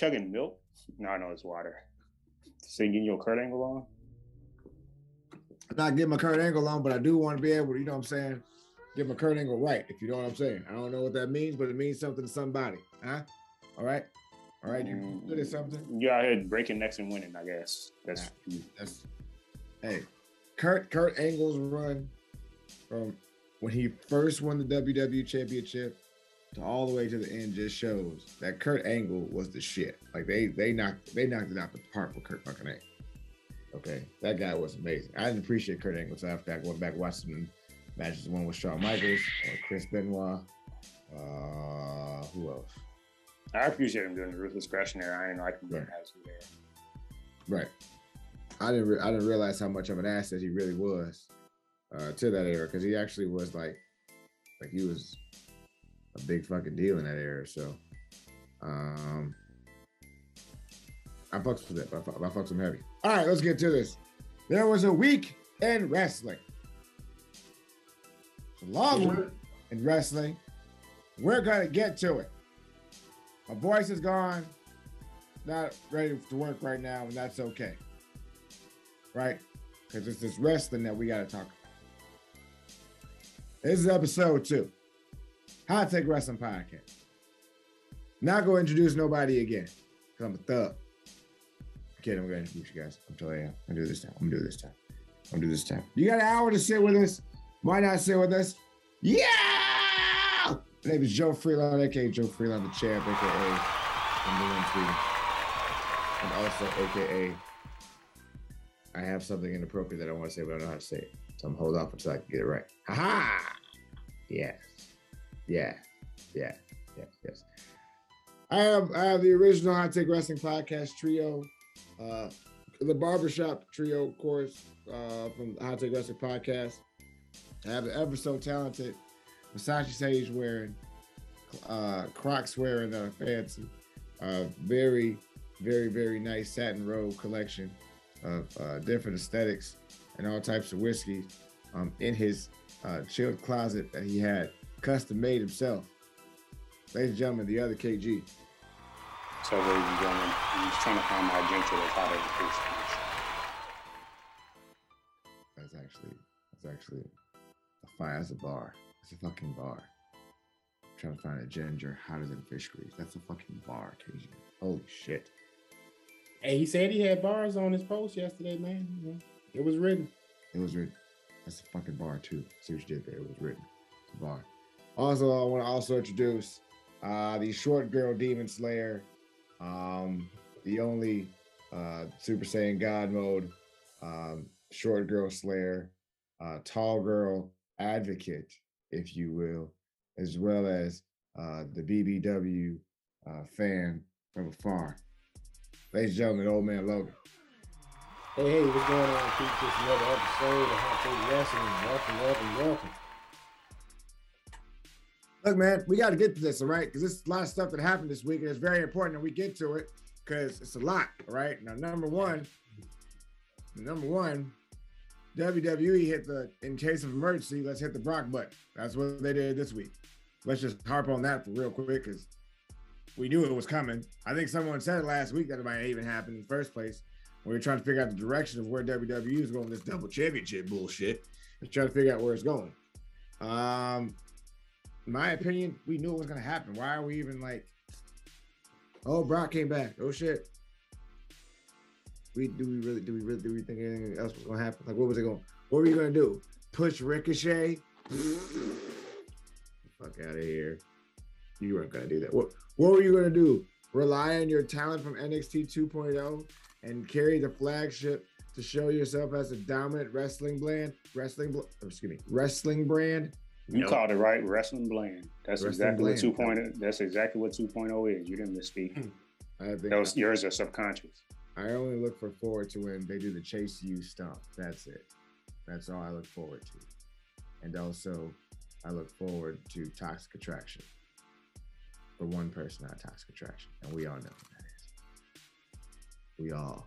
chugging milk? No, no, it's water. So you getting your Kurt Angle on? I'm not getting my Kurt Angle on, but I do want to be able to, you know what I'm saying, get my Kurt Angle right, if you know what I'm saying. I don't know what that means, but it means something to somebody. Huh? All right. All right. You mm, good at something? You're out here breaking necks and winning, I guess. That's that's hey. Kurt Kurt Angle's run from when he first won the WWE championship to all the way to the end just shows that Kurt Angle was the shit. Like they they knocked they knocked it out the park with Kurt fucking Angle. Okay, that guy was amazing. I didn't appreciate Kurt Angle so after I went back watching matches. One with Shawn Michaels, or Chris Benoit. Uh, who else? I appreciate him doing the ruthless aggression there. I didn't like him doing that there. Right. I didn't. Re- I didn't realize how much of an asset he really was uh, to that era because he actually was like, like he was a big fucking deal in that era. So, um, I fucks with it. I, fuck, I fucks him heavy. All right, let's get to this. There was a week in wrestling. It's a long week in wrestling. We're gonna get to it. My voice is gone. Not ready to work right now, and that's okay. Right? Because it's this wrestling that we gotta talk about. This is episode two. Hot Take Wrestling Podcast. Not gonna introduce nobody again. Cause I'm a thug. Okay, I'm gonna introduce you guys. I'm telling you, I'm gonna do this time. I'm gonna do this time. I'm gonna do this time. You got an hour to sit with us. Why not sit with us? Yeah! My name is Joe Freeland, aka Joe Freeland, the champ, aka I'm And also, aka I have something inappropriate that I want to say, but I don't know how to say it. So I'm hold off until I can get it right. Ha ha! Yes. Yeah. Yeah. Yes. Yes. I have I have the original Hot Take Wrestling Podcast trio. Uh the barbershop trio, of course, uh, from Hot Take Wrestling Podcast. I have the ever so talented Versace Sage wearing, uh, Crocs wearing that are fancy. Uh, very, very, very nice satin robe collection of uh, different aesthetics and all types of whiskey um, in his uh, chilled closet that he had custom made himself. Ladies and gentlemen, the other KG. So, ladies and gentlemen, I'm just trying to find my drink to the hot That's actually, that's actually a fire as a bar. It's a fucking bar. I'm trying to find a ginger hotter than fish grease. That's a fucking bar, KG. Holy shit. Hey, he said he had bars on his post yesterday, man. It was written. It was written. That's a fucking bar too. See what you did there. It was written. It's a bar. Also, I want to also introduce uh, the short girl demon slayer, um, the only uh, Super Saiyan God mode, um, short girl slayer, uh, tall girl advocate, if you will, as well as uh, the BBW uh, fan from afar. Ladies and gentlemen, old man Logan. Hey, hey, what's going on? It's another episode of Hot Take Wrestling. Welcome, welcome, welcome. Look, man, we got to get to this, all right? Because there's a lot of stuff that happened this week, and it's very important that we get to it because it's a lot, all right? Now, number one, number one, WWE hit the in case of emergency, let's hit the Brock button. That's what they did this week. Let's just harp on that for real quick because we knew it was coming. I think someone said it last week that it might even happen in the first place. We were trying to figure out the direction of where WWE is going this double championship bullshit. Just trying to figure out where it's going. Um, my opinion, we knew it was gonna happen. Why are we even like, oh, Brock came back. Oh shit. We do we really do we really do we think anything else was gonna happen? Like what was it going? What were you gonna do? Push Ricochet? Fuck out of here. You weren't gonna do that. What what were you gonna do? Rely on your talent from NXT 2.0 and carry the flagship to show yourself as a dominant wrestling brand, wrestling, excuse me, wrestling brand. You nope. called it right, wrestling bland. That's wrestling exactly blend. what 2.0. That's exactly what 2.0 is. You didn't misspeak. Hmm. I think Those, yours are subconscious. I only look for forward to when they do the chase you stomp. That's it. That's all I look forward to. And also, I look forward to toxic attraction. For one person, not toxic attraction, and we all know who that is. We all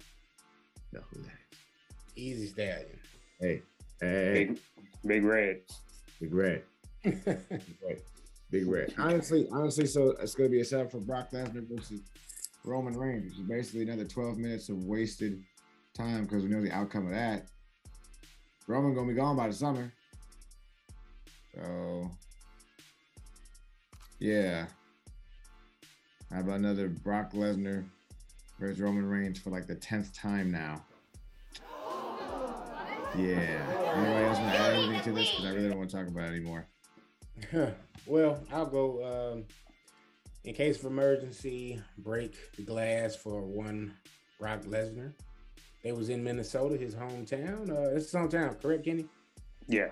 know who that is. Easy stallion. Hey, hey, big, big red. Big red. Big red. Honestly, honestly, so it's gonna be a setup for Brock Lesnar versus Roman Reigns, which is basically another 12 minutes of wasted time because we know the outcome of that. Roman gonna be gone by the summer. So yeah. How about another Brock Lesnar versus Roman Reigns for like the tenth time now? Yeah. Anybody else want to add anything to this? Because I really don't want to talk about it anymore. Well, I'll go. Um, in case of emergency, break the glass for one Brock Lesnar. It was in Minnesota, his hometown. Uh, it's his hometown, correct, Kenny? Yeah.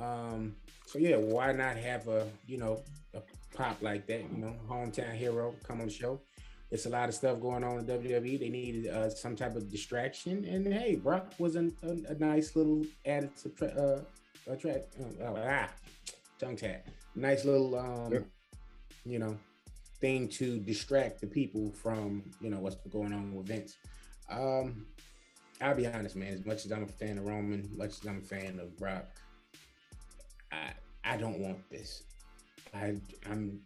Um. So yeah, why not have a you know a pop like that? You know, hometown hero come on the show. It's a lot of stuff going on in WWE. They needed uh, some type of distraction, and hey, Brock was an, a, a, nice little added subtract, uh, attract, uh, ah, tongue tap. Nice little um, yeah you know, thing to distract the people from, you know, what's going on with Vince. Um, I'll be honest, man. As much as I'm a fan of Roman, much as I'm a fan of Brock, I I don't want this. I I'm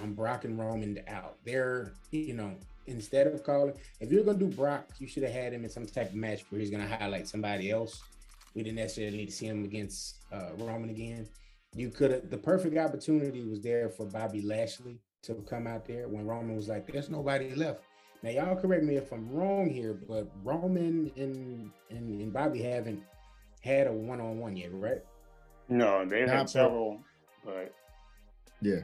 I'm Brock and Roman out. They're you know instead of calling, if you're gonna do Brock, you should have had him in some type of match where he's gonna highlight somebody else. We didn't necessarily need to see him against uh, Roman again you could have the perfect opportunity was there for Bobby Lashley to come out there when Roman was like, "There's nobody left." Now, y'all correct me if I'm wrong here, but Roman and and, and Bobby haven't had a one on one yet, right? No, they had several, but yeah,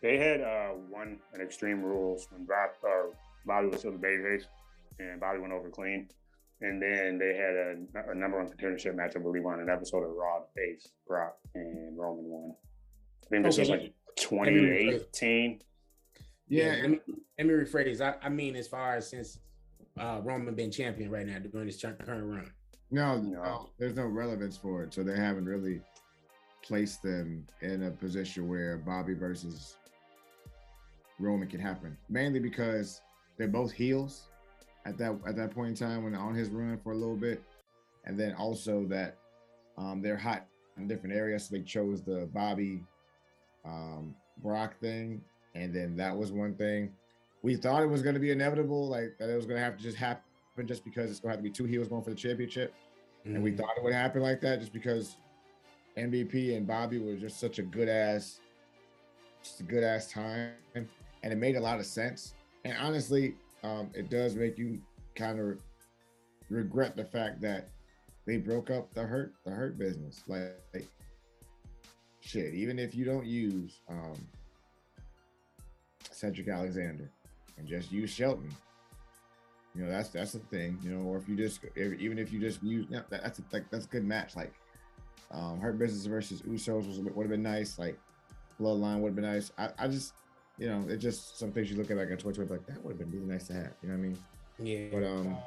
they had uh, one an Extreme Rules when Bob, uh, Bobby was still the babyface, and Bobby went over clean. And then they had a, a number one contendership match, I believe, on an episode of Raw Face, Brock and Roman won. I think this okay. was like 2018. Yeah, yeah let, me, let me rephrase. I, I mean, as far as since uh, Roman been champion right now during this current run. No, no, there's no relevance for it. So they haven't really placed them in a position where Bobby versus Roman can happen. Mainly because they're both heels at that at that point in time when on his run for a little bit, and then also that um, they're hot in different areas, so they chose the Bobby um, Brock thing, and then that was one thing. We thought it was going to be inevitable, like that it was going to have to just happen, just because it's going to have to be two heels going for the championship, mm-hmm. and we mm-hmm. thought it would happen like that, just because MVP and Bobby were just such a good ass, just a good ass time, and it made a lot of sense. And honestly, um, it does make you kind of regret the fact that they broke up the hurt the hurt business. Like, like shit, even if you don't use um, Cedric Alexander and just use Shelton, you know that's that's the thing. You know, or if you just if, even if you just use yeah, that's a, like that's a good match. Like um, Hurt Business versus Usos was would have been nice. Like Bloodline would have been nice. I, I just you know, it's just some things you look at like a toy toy like that would have been really nice to have. You know what I mean? Yeah. But um, um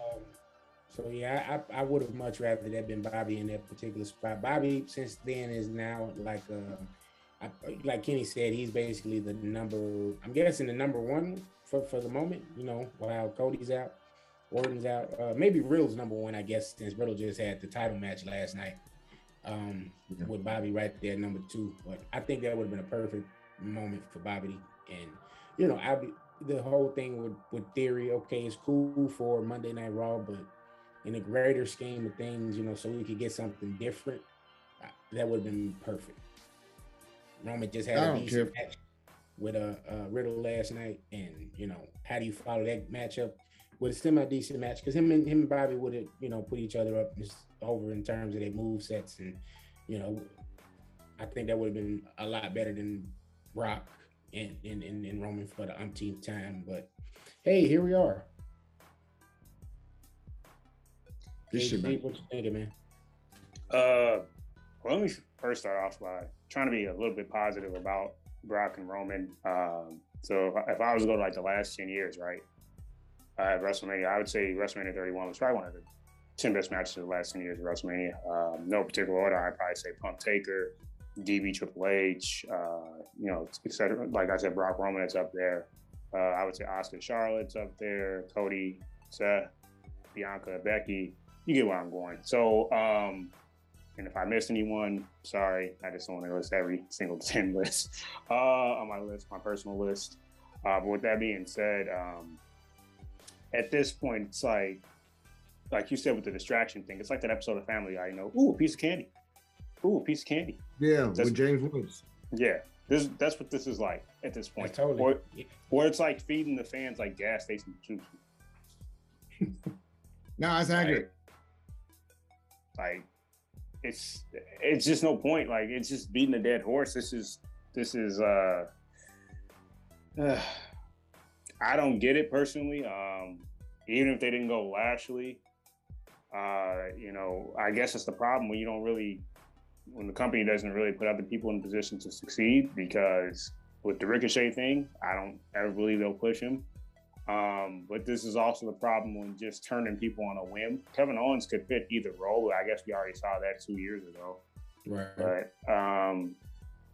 so yeah, I, I would have much rather that been Bobby in that particular spot. Bobby since then is now like uh I, like Kenny said, he's basically the number I'm guessing the number one for, for the moment, you know, while Cody's out, Orton's out. Uh maybe Riddle's number one, I guess, since Riddle just had the title match last night. Um yeah. with Bobby right there, number two. But I think that would have been a perfect moment for Bobby and you know, I the whole thing with with theory, okay, it's cool for Monday Night Raw, but in the greater scheme of things, you know, so we could get something different, that would have been perfect. Roman just had a decent match with a uh, uh, Riddle last night, and you know, how do you follow that matchup with a semi decent match? Because him and him and Bobby would have, you know, put each other up just over in terms of their move sets, and you know, I think that would have been a lot better than Brock in in in, in Roman for the umpteenth time. But hey, here we are. This hey, Steve, what you thinking, man? Uh, well, let me first start off by trying to be a little bit positive about Brock and Roman. Um, so if I, if I was to go to like the last ten years, right? Uh, WrestleMania, I would say WrestleMania 31 was probably one of the 10 best matches of the last 10 years of WrestleMania. Um, no particular order, I'd probably say Punk Taker, DB Triple H, uh, you know, etc. Like I said, Brock Roman is up there. Uh, I would say Asuka Charlotte's up there. Cody, Seth, Bianca, Becky. You get where I'm going. So um, And if I missed anyone, sorry, I just want to list every single 10 list uh, on my list, my personal list. Uh, but with that being said, um, at this point, it's like, like you said with the distraction thing, it's like that episode of Family you know, ooh, a piece of candy. Ooh, piece of candy. Yeah, that's, with James Woods. Yeah. This that's what this is like at this point. Yeah, totally. Or, or it's like feeding the fans like gas station juice. no, it's accurate. Like, like it's it's just no point. Like it's just beating a dead horse. This is this is uh, uh I don't get it personally. Um even if they didn't go Lashley, uh, you know, I guess it's the problem when you don't really when the company doesn't really put other people in position to succeed because with the Ricochet thing, I don't ever believe they'll push him. Um, but this is also the problem when just turning people on a whim. Kevin Owens could fit either role. I guess we already saw that two years ago. Right. But um,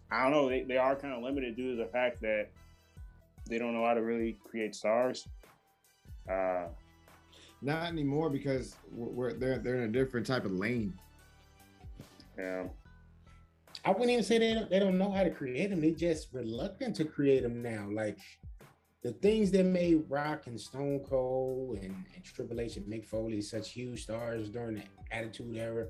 I don't know. They, they are kind of limited due to the fact that they don't know how to really create stars. Uh, Not anymore because we're, we're they're they're in a different type of lane. Yeah. I wouldn't even say they don't, they don't know how to create them. They just reluctant to create them now. Like the things that made Rock and Stone Cold and, and Triple H and Mick Foley such huge stars during the Attitude Era,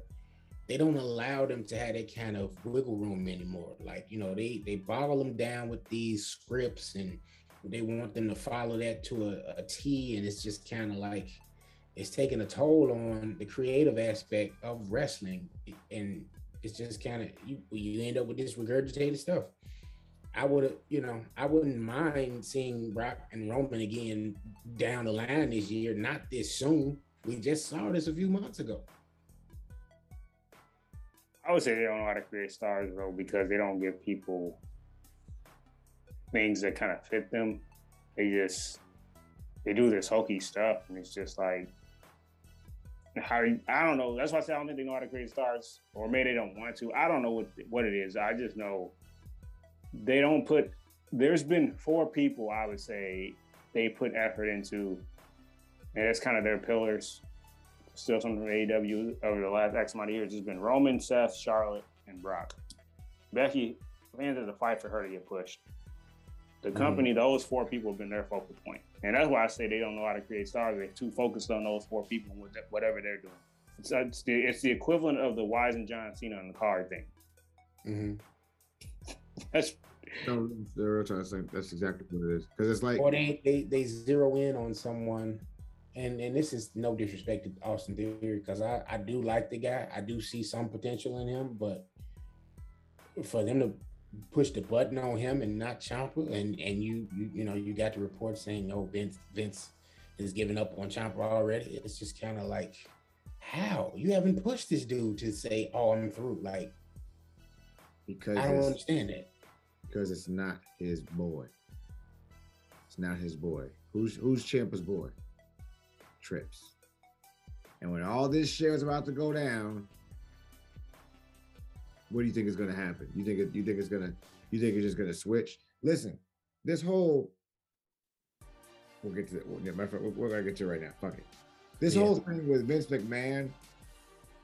they don't allow them to have that kind of wiggle room anymore. Like you know, they they boggle them down with these scripts and they want them to follow that to a, a T, and it's just kind of like it's taking a toll on the creative aspect of wrestling and it's just kind of you you end up with this regurgitated stuff. I would you know, I wouldn't mind seeing Brock and Roman again down the line this year, not this soon. We just saw this a few months ago. I would say they don't know how to create stars though, because they don't give people things that kind of fit them. They just they do this hokey stuff, and it's just like how I don't know. That's why I say I don't think they know how to create stars, or maybe they don't want to. I don't know what what it is. I just know they don't put. There's been four people I would say they put effort into, and that's kind of their pillars. Still something from AEW over the last X amount of years has been Roman, Seth, Charlotte, and Brock. Becky, fans to fight for her to get pushed. The mm-hmm. company, mm-hmm. those four people have been their focal point. And that's why I say they don't know how to create stars. They're too focused on those four people with whatever they're doing. It's, it's, the, it's the equivalent of the Wise and John Cena on the card thing. Mm-hmm. that's no, they're trying to say that's exactly what it is because it's like or they, they they zero in on someone, and and this is no disrespect to Austin Theory because I I do like the guy. I do see some potential in him, but for them to push the button on him and not Ciampa, and and you you you know you got the report saying oh Vince Vince is giving up on Ciampa already. It's just kind of like how you haven't pushed this dude to say oh I'm through like because I don't understand that because it's not his boy. It's not his boy. Who's who's Ciampa's boy? Trips. And when all this shit was about to go down, what do you think is going to happen? You think it, you think it's going to you think it's just going to switch? Listen, this whole we'll get to that. We'll, my friend, we're going to get to it right now. Fuck it. This yeah. whole thing with Vince McMahon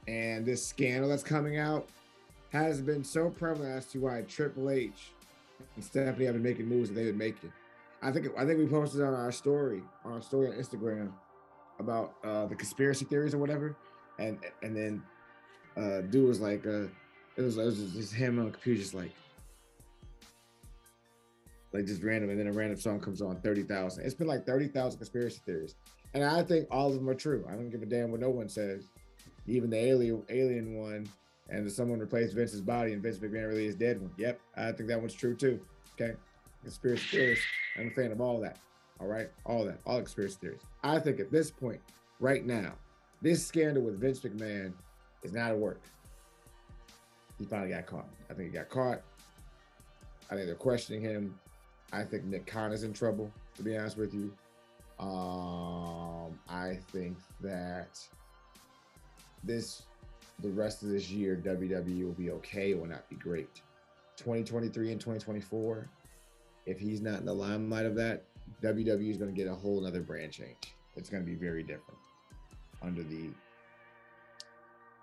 and this scandal that's coming out has been so prevalent as to why Triple H and Stephanie have been making moves that they've been making. I think I think we posted on our story on our story on Instagram about uh, the conspiracy theories or whatever, and and then uh, dude was like, uh, it was, it was just him on the computer, just like, like just random, and then a random song comes on, thirty thousand. It's been like thirty thousand conspiracy theories, and I think all of them are true. I don't give a damn what no one says, even the alien alien one, and someone replaced Vince's body, and Vince McMahon really is dead one. Yep, I think that one's true too. Okay, conspiracy theories. I'm a fan of all that. All right, all that, all conspiracy theories. I think at this point, right now, this scandal with Vince McMahon is not a work he finally got caught. I think he got caught. I think they're questioning him. I think Nick Khan is in trouble, to be honest with you. Um, I think that this, the rest of this year, WWE will be okay. It will not be great. 2023 and 2024, if he's not in the limelight of that, WWE is going to get a whole other brand change. It's going to be very different under the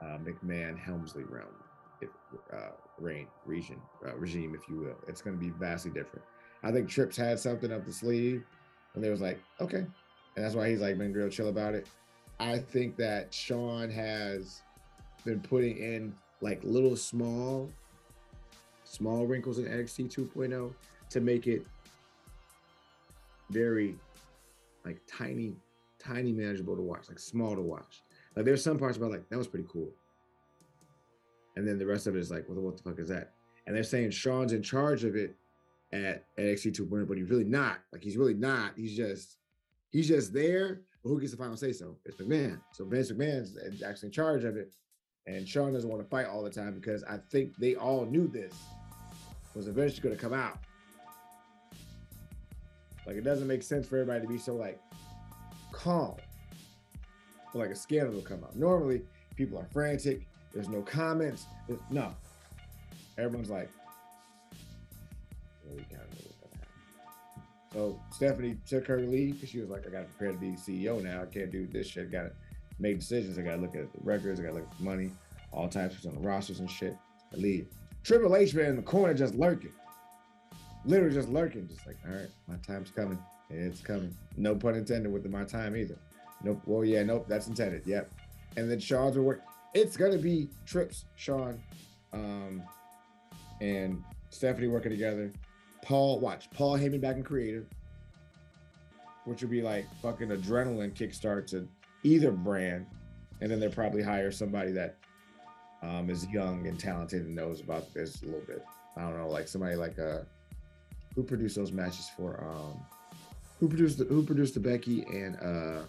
uh, McMahon Helmsley realm, uh, reign region uh, regime, if you will. It's going to be vastly different. I think Trips had something up the sleeve, and they was like, okay, and that's why he's like been real chill about it. I think that Shawn has been putting in like little small, small wrinkles in NXT 2.0 to make it very like tiny, tiny manageable to watch, like small to watch. Like there's some parts about like that was pretty cool. And then the rest of it is like, well, what the fuck is that? And they're saying Shawn's in charge of it at NXT 2.0, but he's really not. Like he's really not. He's just he's just there. But who gets the final say so? It's McMahon. So Vince McMahon's actually in charge of it. And Shawn doesn't want to fight all the time because I think they all knew this was eventually going to come out. Like it doesn't make sense for everybody to be so like calm. For like a scandal will come out. Normally, people are frantic. There's no comments. There's, no, everyone's like, well, we kind of. So Stephanie took her leave because she was like, I got to prepare to be CEO now. I can't do this shit. Got to make decisions. I got to look at the records. I got to look at the money, all types of on the rosters and shit. I leave. Triple H man in the corner just lurking literally just lurking, just like, all right, my time's coming. It's coming. No pun intended with the, my time either. Nope. Well, yeah, nope, that's intended. Yep. And then Shawn's will work. It's gonna be Trips, Shawn, um, and Stephanie working together. Paul, watch Paul Heyman back in creative, which would be like fucking adrenaline kickstart to either brand, and then they'll probably hire somebody that um, is young and talented and knows about this a little bit. I don't know, like somebody like uh, who produced those matches for um who produced the who produced the Becky and uh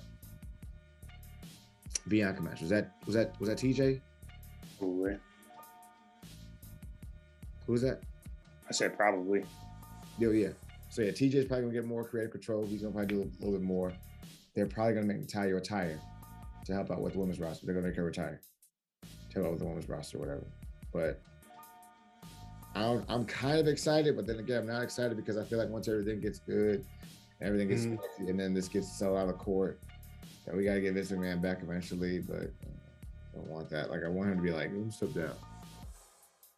Bianca match? Was that was that was that TJ? Probably. Who was that? I said probably. Yo, yeah. So yeah, TJ's probably gonna get more creative control. He's gonna probably do a little bit more. They're probably gonna make Natalya retire to help out with the women's roster. They're gonna make her retire to help out with the women's roster, whatever. But I'm, I'm kind of excited, but then again, I'm not excited because I feel like once everything gets good, everything gets mm-hmm. and then this gets settled out of court, we got to get this man back eventually. But I don't want that. Like I want him to be like, I'm step down,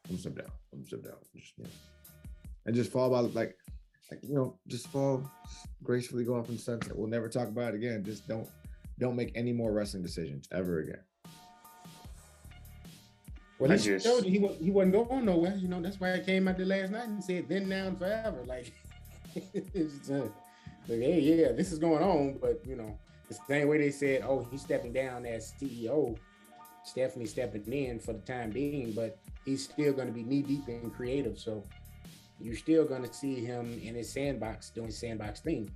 I'm step down, I'm step down, just, you know, and just fall by like, like you know, just fall just gracefully, go off in sunset. We'll never talk about it again. Just don't don't make any more wrestling decisions ever again. Well, he just, showed he, he wasn't going nowhere. You know, that's why I came out the last night and said, then, now, and forever. Like, it's uh, like, hey, yeah, this is going on. But, you know, the same way they said, oh, he's stepping down as CEO. Stephanie stepping in for the time being, but he's still going to be knee deep in creative. So you're still going to see him in his sandbox doing sandbox thing.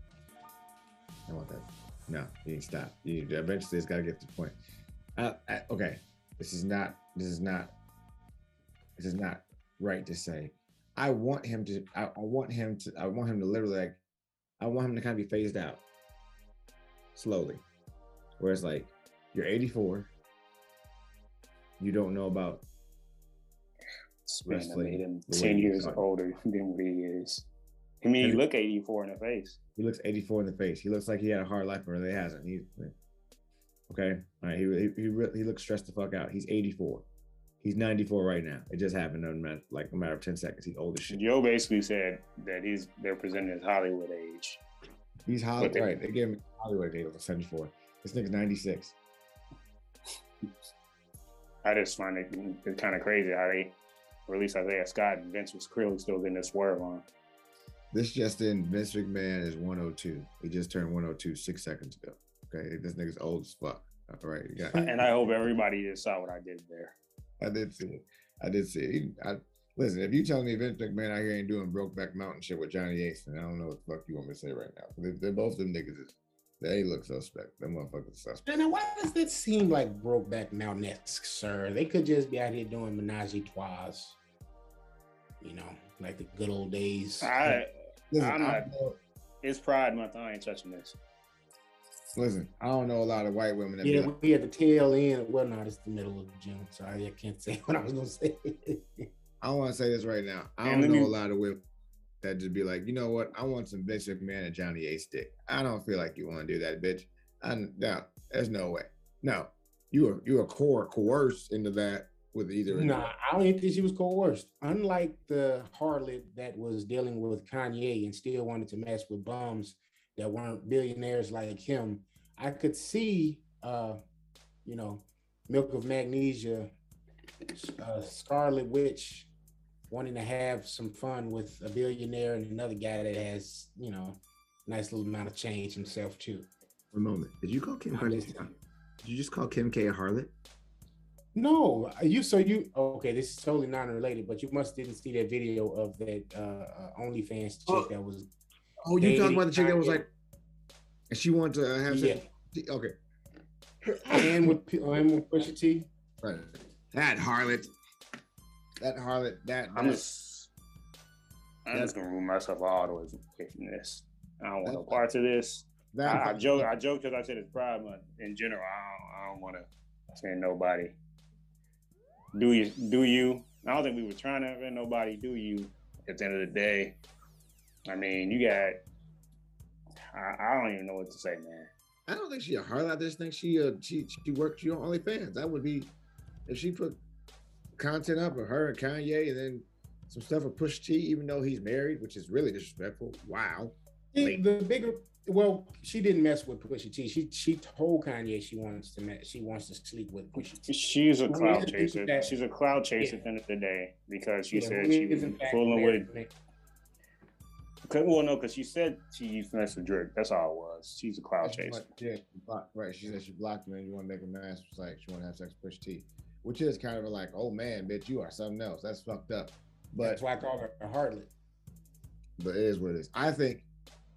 I want that. No, you need to stop. You eventually it's got to get to the point. Uh, I, okay, this is not this is not this is not right to say. I want him to I, I want him to I want him to literally like I want him to kind of be phased out slowly. Whereas like you're 84, you don't know about wrestling. made him 10 years older than what he is. I mean, he look 84 in the face. He looks 84 in the face. He looks like he had a hard life, but really hasn't. He's Okay. All right. He he he, he looks stressed the fuck out. He's 84. He's 94 right now. It just happened in like a matter of 10 seconds. He's old as shit. Joe basically said that he's they're presenting as Hollywood age. He's Hollywood. Right. They gave him Hollywood age of 74. This nigga's 96. I just find it, it kind of crazy how they released Isaiah Scott and Vince was clearly still getting this swerve on. This just in Vince McMahon is 102. He just turned 102 six seconds ago. Okay, this nigga's old as fuck. All right, got and I hope everybody just saw what I did there. I did see it. I did see it. I, listen, if you telling me Vince McMahon out here ain't doing Brokeback Mountain shit with Johnny Ace, then I don't know what the fuck you want me to say right now. They, they're both them niggas. Is, they look suspect. Them motherfuckers suspect. Now, why does that seem like Brokeback Mountain esque, sir? They could just be out here doing menage a trois. You know, like the good old days. I, listen, I'm not. It's Pride Month. I ain't touching this. Listen, I don't know a lot of white women. That yeah, like, we at the tail end. Well, not it's the middle of June. Sorry, I can't say what I was gonna say. I want to say this right now. I don't know me... a lot of women that just be like, you know what? I want some Vince McMahon and Johnny A. Stick. I don't feel like you want to do that, bitch. I no, there's no way. No, you were you were core coerced into that with either. Nah, I don't even think she was coerced. Unlike the harlot that was dealing with Kanye and still wanted to mess with bums that weren't billionaires like him, I could see, uh, you know, Milk of Magnesia, uh, Scarlet Witch wanting to have some fun with a billionaire and another guy that has, you know, nice little amount of change himself too. One moment. Did you call Kim Kardashian? Did you just call Kim K a harlot? No, you so you okay? This is totally non-related, but you must didn't see that video of that uh, uh OnlyFans chick Oh. that was Oh, you talking about the chick that was like, and she wanted to have yeah, sex? Okay, and with and with Pusha T. right. That harlot. That harlot. That. I'm that- just, I'm just gonna remove myself all the way from this. I don't want no parts of this. that I, I joke, I joke because I said it's Pride Month in general. I don't, I don't want to offend nobody. Do you? Do you? I don't think we were trying to offend nobody. Do you? At the end of the day, I mean, you got. I, I don't even know what to say, man. I don't think she a harlot. I just think she uh she she worked you on OnlyFans. That would be if she put content up of her and Kanye and then some stuff with Push T, even though he's married, which is really disrespectful. Wow. The, the bigger, well, she didn't mess with Pusha T. She she told Kanye she wants to mess, she wants to sleep with Pusha T. She's a cloud chaser. that? She's a cloud chaser Yeah. at the end of the day because she Yeah, said she was in fact fooling with. me. Cause, well, no, because she said she used to mess with Drake. That's all it was. She's a cloud chaser. want- Yeah, blocked, right. She said she blocked him and you want to make a mass like she want to have sex with Push T, which is kind of like, oh man, bitch, you are something else. That's fucked up. But That's why I call her a harlot. but it is what it is. I think,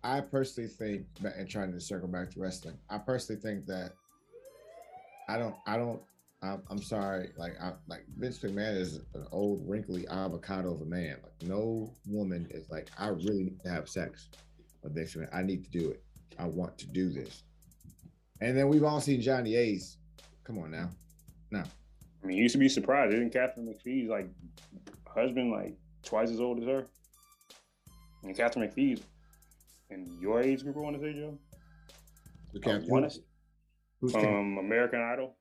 I personally think, that- and trying to circle back to wrestling, I personally think that I don't, I don't, I'm, I'm sorry, like, I like Vince McMahon is an old wrinkly avocado of a man. Like, no woman is like, I really need to have sex with Vince McMahon. I need to do it. I want to do this. And then we've all seen Johnny Ace. Come on now, now. I mean, you used to be surprised. Isn't Katharine McPhee's like husband like twice as old as her? And Katharine McPhee's in your age group, I want to say, Joe. Who I can't- who's Cam- from American Idol,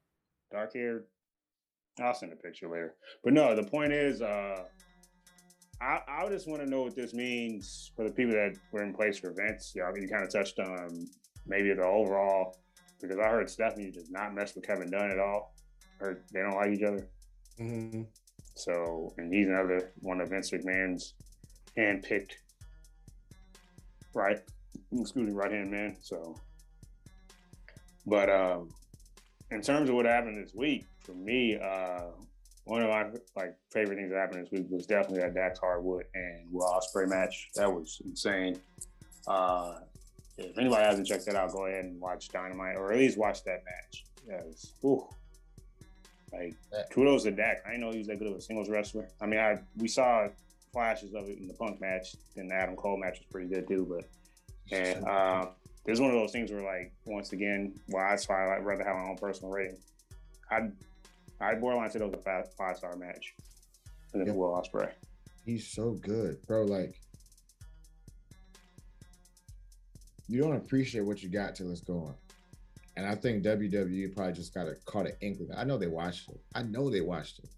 dark hair. I'll send a picture later. But no, the point is, uh, I, I just want to know what this means for the people that were in place for events. Y'all, you kind of touched on maybe the overall, because I heard Stephanie does not mess with Kevin Dunn at all. Heard they don't like each other. Mhm. So, and he's another one of Vince McMahon's handpicked, right? Excuse me, right hand man. So, but um, in terms of what happened this week, for me, uh, one of my like favorite things that happened this week was definitely that Dax Harwood and Will Ospreay match. That was insane. Uh, if anybody hasn't checked that out, go ahead and watch Dynamite, or at least watch that match. Yes, ooh, like kudos to Dak. I didn't know he was that good of a singles wrestler. I mean, I we saw flashes of it in the Punk match, and the Adam Cole match was pretty good too. But and uh, this is one of those things where, like, once again, well, that's why I'd rather have my own personal rating. I'd I'd borderline say that was a five, five star match against Yep. Will Ospreay. He's so good, bro. Like, you don't appreciate what you got till it's gone. And I think WWE probably just got a caught an inkling. I know they watched it. I know they watched it.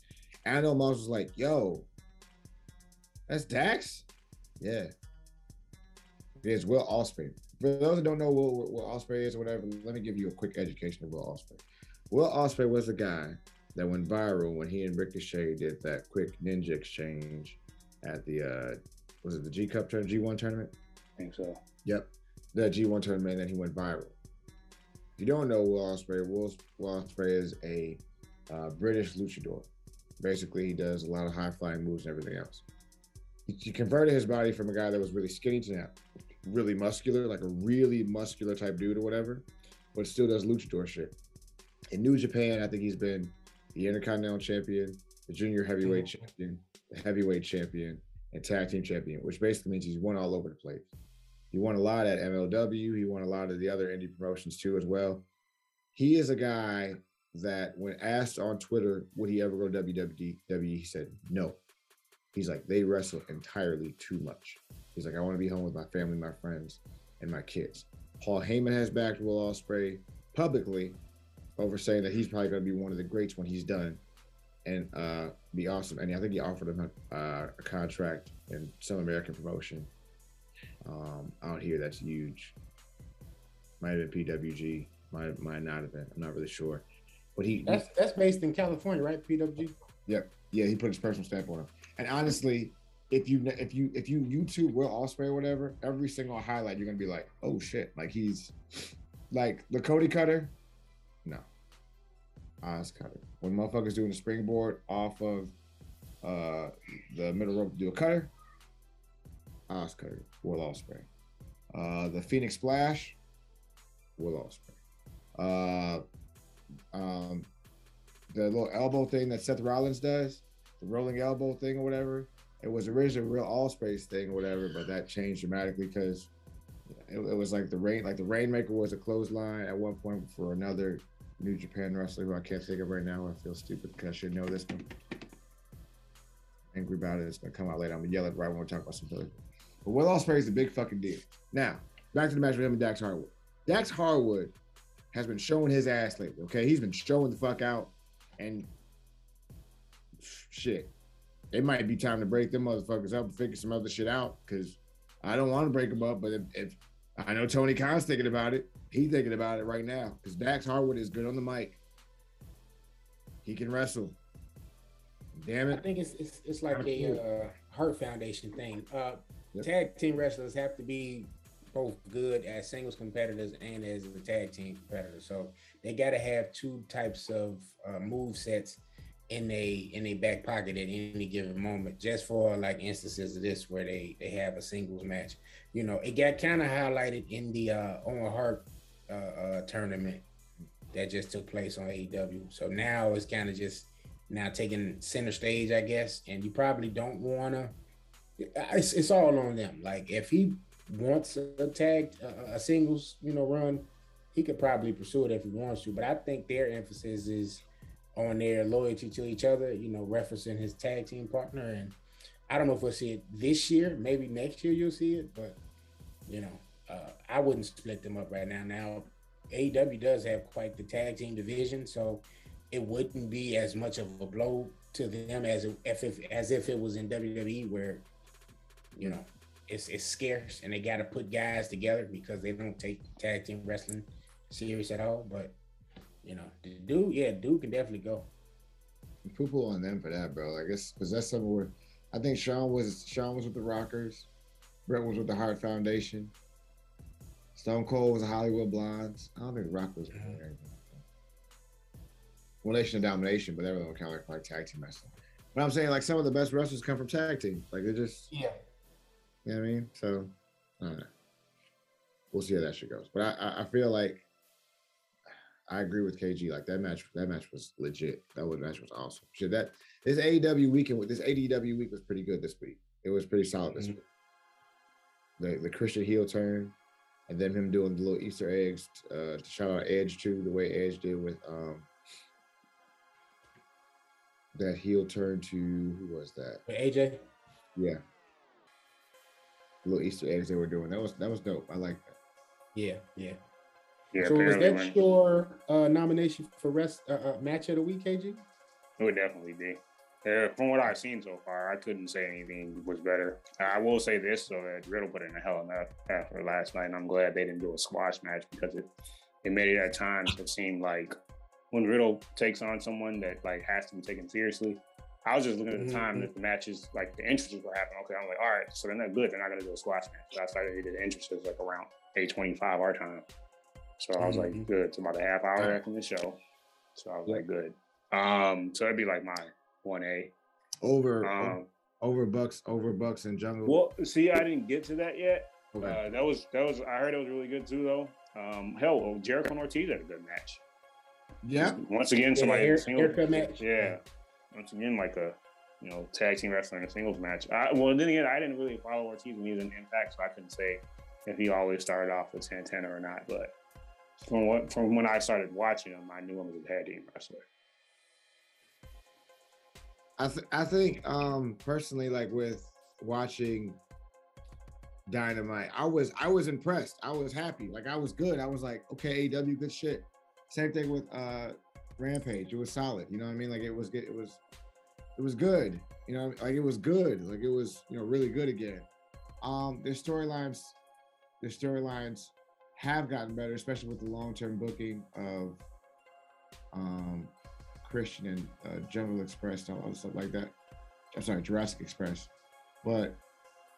And I know Moss was like, "Yo, that's Dax." Yeah, it's Will Ospreay. For those that don't know what Will Ospreay is or whatever, let me give you a quick education of Will Ospreay. Will Ospreay was the guy that went viral when he and Ricochet did that quick ninja exchange at the uh was it the G Cup tournament, G1 tournament? I think so. Yep. The G1 tournament, and then he went viral. If you don't know Will Ospreay, Will, Will Ospreay is a uh, British luchador. Basically, he does a lot of high flying moves and everything else. He, he converted his body from a guy that was really skinny to now really muscular, like a really muscular type dude or whatever, but still does luchador shit. In New Japan, I think he's been the Intercontinental Champion, the Junior Heavyweight Champion, the Heavyweight Champion, and Tag Team Champion, which basically means he's won all over the place. He won a lot at MLW. He won a lot of the other indie promotions too, as well. He is a guy that, when asked on Twitter, would he ever go to WWE, he said no. He's like, they wrestle entirely too much. He's like, I want to be home with my family, my friends, and my kids. Paul Heyman has backed Will Ospreay publicly, over saying that he's probably going to be one of the greats when he's done and uh, be awesome. And I think he offered him a, uh, a contract in some American promotion um, out here that's huge. Might have been PWG, might might not have been. I'm not really sure. But he that's that's based in California, right? PWG. Yep. Yeah, he put his personal stamp on him. And honestly, if you if you if you YouTube Will Ospreay or whatever, every single highlight you're gonna be like, oh shit, like he's like the Cody Cutter. No, Oz Cutter. When motherfuckers doing the springboard off of uh the middle rope to do a cutter, Cutter, Will Ospreay. Uh, the Phoenix Splash, Will Ospreay. Uh, um, the little elbow thing that Seth Rollins does, the rolling elbow thing or whatever. It was originally a real Allspace thing or whatever, but that changed dramatically because it, it, was like the rain, like the Rainmaker was a clothesline at one point for another New Japan wrestler who I can't think of right now. I feel stupid because I should know this one. Angry about it. It's gonna come out later. I'm gonna yell it right when we talk about something. But Will Ospreay is a big fucking deal. Now, back to the match with him and Dax Harwood. Dax Harwood has been showing his ass lately. Okay, he's been showing the fuck out, and shit, it might be time to break them motherfuckers up and figure some other shit out. Because I don't want to break them up, but if, if I know Tony Khan's thinking about it, he's thinking about it right now. Because Dax Harwood is good on the mic. He can wrestle. Damn it! I think it's it's, it's like a uh, Hart Foundation thing. Uh, Tag team wrestlers have to be both good as singles competitors and as a tag team competitor. So they got to have two types of uh, move sets in a in a back pocket at any given moment, just for like instances of this where they they have a singles match. You know, it got kind of highlighted in the uh, Owen Hart uh, uh, tournament that just took place on AEW. So now it's kind of just now taking center stage, I guess. And you probably don't want to. It's, it's all on them. Like if he wants a tag, a singles, you know, run, he could probably pursue it if he wants to. But I think their emphasis is on their loyalty to each other, you know, referencing his tag team partner. And I don't know if we'll see it this year. Maybe next year you'll see it, but you know, uh, I wouldn't split them up right now. Now, AEW does have quite the tag team division, so it wouldn't be as much of a blow to them as if, if as if it was in WWE, where you know it's it's scarce and they got to put guys together because they don't take tag team wrestling serious at all. But you know, the dude, yeah, dude can definitely go. Poo poo on them for that, bro. Like it's because that's something where I think Shawn was Shawn was with the Rockers, Bret was with the Hart Foundation, Stone Cold was a Hollywood Blondes. I don't think Rock was. Mm-hmm. Relation of domination, but everyone kind of like tag team wrestling. But I'm saying like some of the best wrestlers come from tag teams. Like they're just yeah you know what I mean? So I don't know. We'll see how that shit goes. But I, I feel like I agree with KG. Like that match, that match was legit. That was match was awesome. Shit, that this AEW weekend with this AEW week was pretty good this week. It was pretty solid this mm-hmm. week. The the Christian heel turn, and then him doing the little Easter eggs uh, to shout out Edge too, the way Edge did with um that heel turn to who was that? AJ. Yeah, little Easter eggs they were doing. That was that was dope. I like that. Yeah, yeah. Yeah, so was that your uh, nomination for rest uh, uh, match of the week, KG? It would definitely be. Uh, from what I've seen so far, I couldn't say anything was better. I will say this, so that Riddle put in a hell enough after last night, and I'm glad they didn't do a squash match because it it made it at times it seemed like when Riddle takes on someone that like has to be taken seriously, I was just looking at the time mm-hmm. that the matches, like the entrances were happening. Okay, I'm like, all right, so they're not good. They're not going to do a squash match. That's why they did the entrances like around 8:25 our time. So I was mm-hmm. like, good. It's about a half hour after the show. So I was like, good. Um, so it'd be like my one A. Over um, over Bucks, over Bucks and Jungle. Well, see, I didn't get to that yet. Okay. Uh, that was that was I heard it was really good too though. Um, hell, Jericho and Ortiz had a good match. Yeah. Once again, somebody yeah, hair, match. Yeah once again like a you know tag team wrestling a singles match. I, well, then again, I didn't really follow Ortiz when he was in Impact, so I couldn't say if he always started off with Santana or not. But from what from when I started watching him, I knew him as a tag team wrestler. I th- I think um personally, like with watching Dynamite, I was I was impressed. I was happy. Like I was good. I was like, okay, AW, good shit. Same thing with uh Rampage. It was solid. You know what I mean? Like it was good. It was it was good. You know, like it was good. Like it was, you know, really good again. Um, their storylines, their storylines have gotten better, especially with the long-term booking of um Christian and uh, Jungle Express and all other stuff like that. I'm sorry, Jurassic Express. But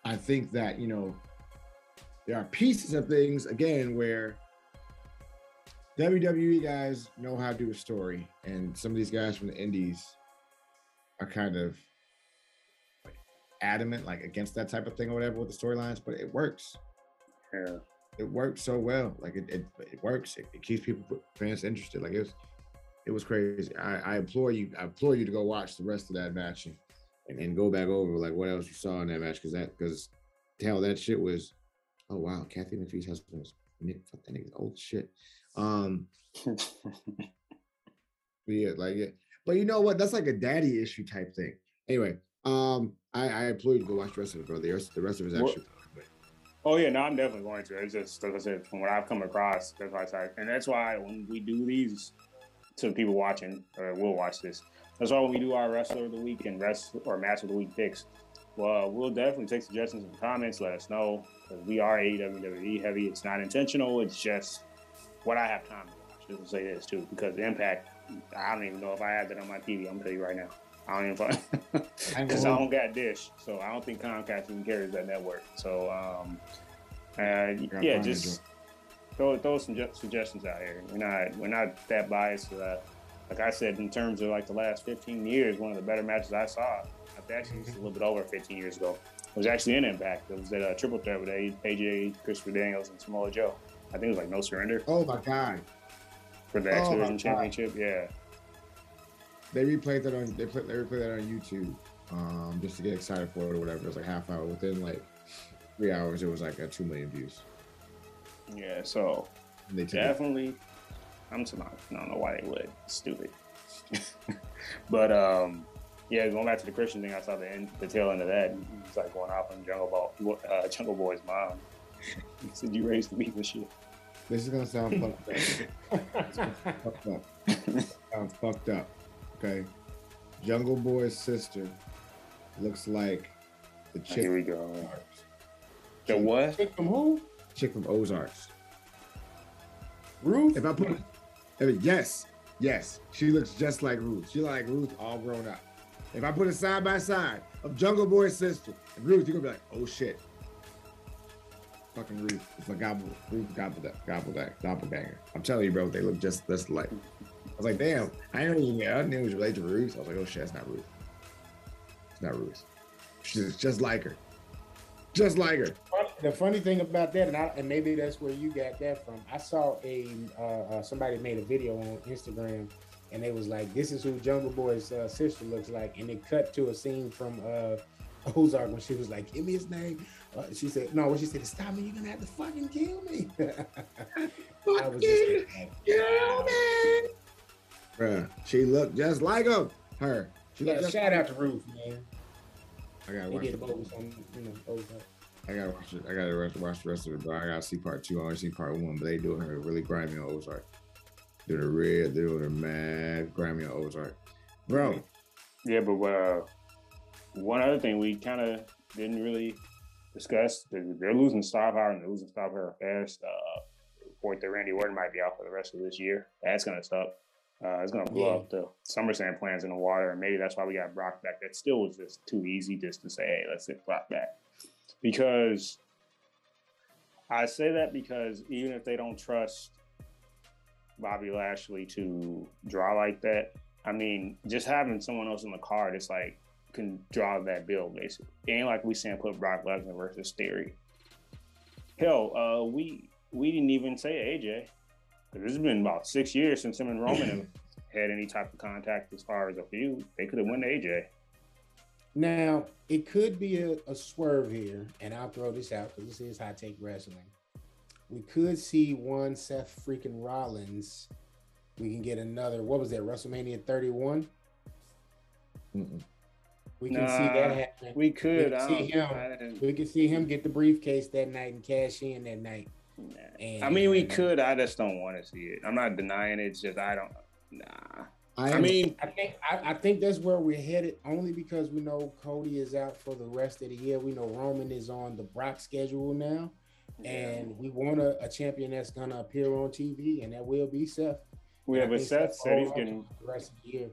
I think that, you know, there are pieces of things again where WWE guys know how to do a story, and some of these guys from the indies are kind of like adamant, like against that type of thing or whatever with the storylines, but it works. Yeah. It works so well. Like it, it, it works. It, it keeps people fans interested. Like it was, it was crazy. I, I implore you, I implore you to go watch the rest of that match and, and, and go back over like what else you saw in that match because that because hell that shit was, oh wow, Kathy McPhee's husband was fuck that nigga old shit. Um, yeah, like it. But you know what? That's like a daddy issue type thing. Anyway, um, I, I implore you to go watch the rest of it, bro. The rest, the rest of it is actually. Oh yeah, no, I'm definitely going to. It's just like I said, from what I've come across, that's why I say, and that's why when we do these to people watching or will watch this, that's why when we do our wrestler of the week and rest or match of the week picks, well, we'll definitely take suggestions and comments. Let us know because we are AEW WWE heavy. It's not intentional. It's just what I have time to watch. Just to say this too, because impact, I don't even know if I have that on my TV. I'm gonna tell you right now. I don't even because I don't got Dish, so I don't think Comcast even carries that network. So, um, uh, yeah, just throw throw some suggestions out here. We're not we're not that biased. Uh, like I said, in terms of like the last 15 years, one of the better matches I saw, actually was a little bit over 15 years ago, it was actually in Impact. It was that uh, triple threat with AJ, Christopher Daniels, and Samoa Joe. I think it was like No Surrender. Oh my god! For the X Division oh Championship, yeah. They replayed that on they played they replayed that on YouTube um, just to get excited for it or whatever. It was like half hour. Within like three hours, it was like at two million views. Yeah, so they definitely. It. I'm surprised. I don't know why they would. Stupid. but um, yeah, going back to the Christian thing, I saw the end, the tail end of that. He's like going off on Jungle Ball, uh, Jungle Boy's mom. He said, "You raised me this year. This is gonna sound fucked up. fucked up. Sounds fucked up. Okay. Jungle Boy's sister looks like the chick. Here we go. The what? Chick from who? Chick from Ozarks. Ruth. If I put, if, it, yes, yes, she looks just like Ruth. She like Ruth all grown up. If I put it side by side of Jungle Boy's sister and Ruth, you're gonna be like, oh shit. Fucking Ruth. It's like gobble, Ruth gobble gobble doppelganger. I'm telling you, bro, they look just just like. I was like, damn, I didn't even I knew it was related to Ruth. I was like, oh shit, it's not Ruth. It's not Ruth. She's just like her. Just like her. The funny thing about that, and, I, and maybe that's where you got that from. I saw a uh, uh, somebody made a video on Instagram, and they was like, "This is who Jungle Boy's uh, sister looks like," and it cut to a scene from uh, Ozark when she was like, "Give me his name." Uh, she said, "No." When she said, "Stop me! You're gonna have to fucking kill me." fucking kill me. Bruh, she looked just like him. Her. She yeah, shout like out to Ruth, man. I gotta watch it. On, you know, I gotta watch it. I gotta watch the rest of it, bro. I gotta see part two. I only see part one, but they doing her really grimy on Ozark. Doing a red, they're doing a mad grimy on Ozark, bro. Yeah, but uh, one other thing we kind of didn't really discuss: they're losing star power and they're losing star power fast. Uh, report that Randy Orton might be out for the rest of this year. That's gonna suck. Uh, it's gonna blow yeah. up the SummerSlam plans in the water, and maybe that's why we got Brock back. That still was just too easy just to say, "Hey, let's get Brock back," because I say that because even if they don't trust Bobby Lashley to draw like that, I mean, just having someone else in the card, it's like can draw that bill basically. It ain't like we saying put Brock Lesnar versus Theory. Hell, uh, we we didn't even say AJ. This has been about six years since him and Roman have had any type of contact as far as a feud. They could have won the AJ. Now, it could be a, a swerve here, and I'll throw this out because this is high take wrestling. We could see one Seth freaking Rollins. We can get another, what was that, WrestleMania 31? We can nah, see that happen. We could. We see him. We could see him get the briefcase that night and cash in that night And, I mean, we could. I just don't want to see it. I'm not denying it. It's just I don't. Nah. I, I mean, I think I, I, think that's where we're headed. Only because we know Cody is out for the rest of the year. We know Roman is on the Brock schedule now, yeah. and we want a, a, champion that's gonna appear on TV, and that will be Seth. Yeah, but Seth said he's getting the rest of the year.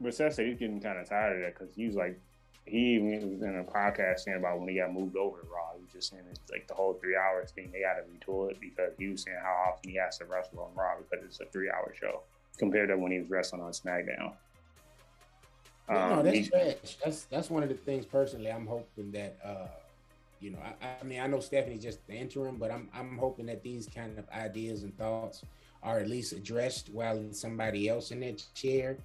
But Seth said he's getting kind of tired of that because he was like, he even was in a podcast saying about when he got moved over to Raw. He was just saying it's like the whole three hours thing. They got to retool it because he was saying how often he has to wrestle on Raw because it's a three hour show compared to when he was wrestling on SmackDown. Um, no, that's trash. That's that's one of the things personally. I'm hoping that uh, you know, I, I mean, I know Stephanie's just the interim, but I'm I'm hoping that these kind of ideas and thoughts are at least addressed while somebody else in that chair.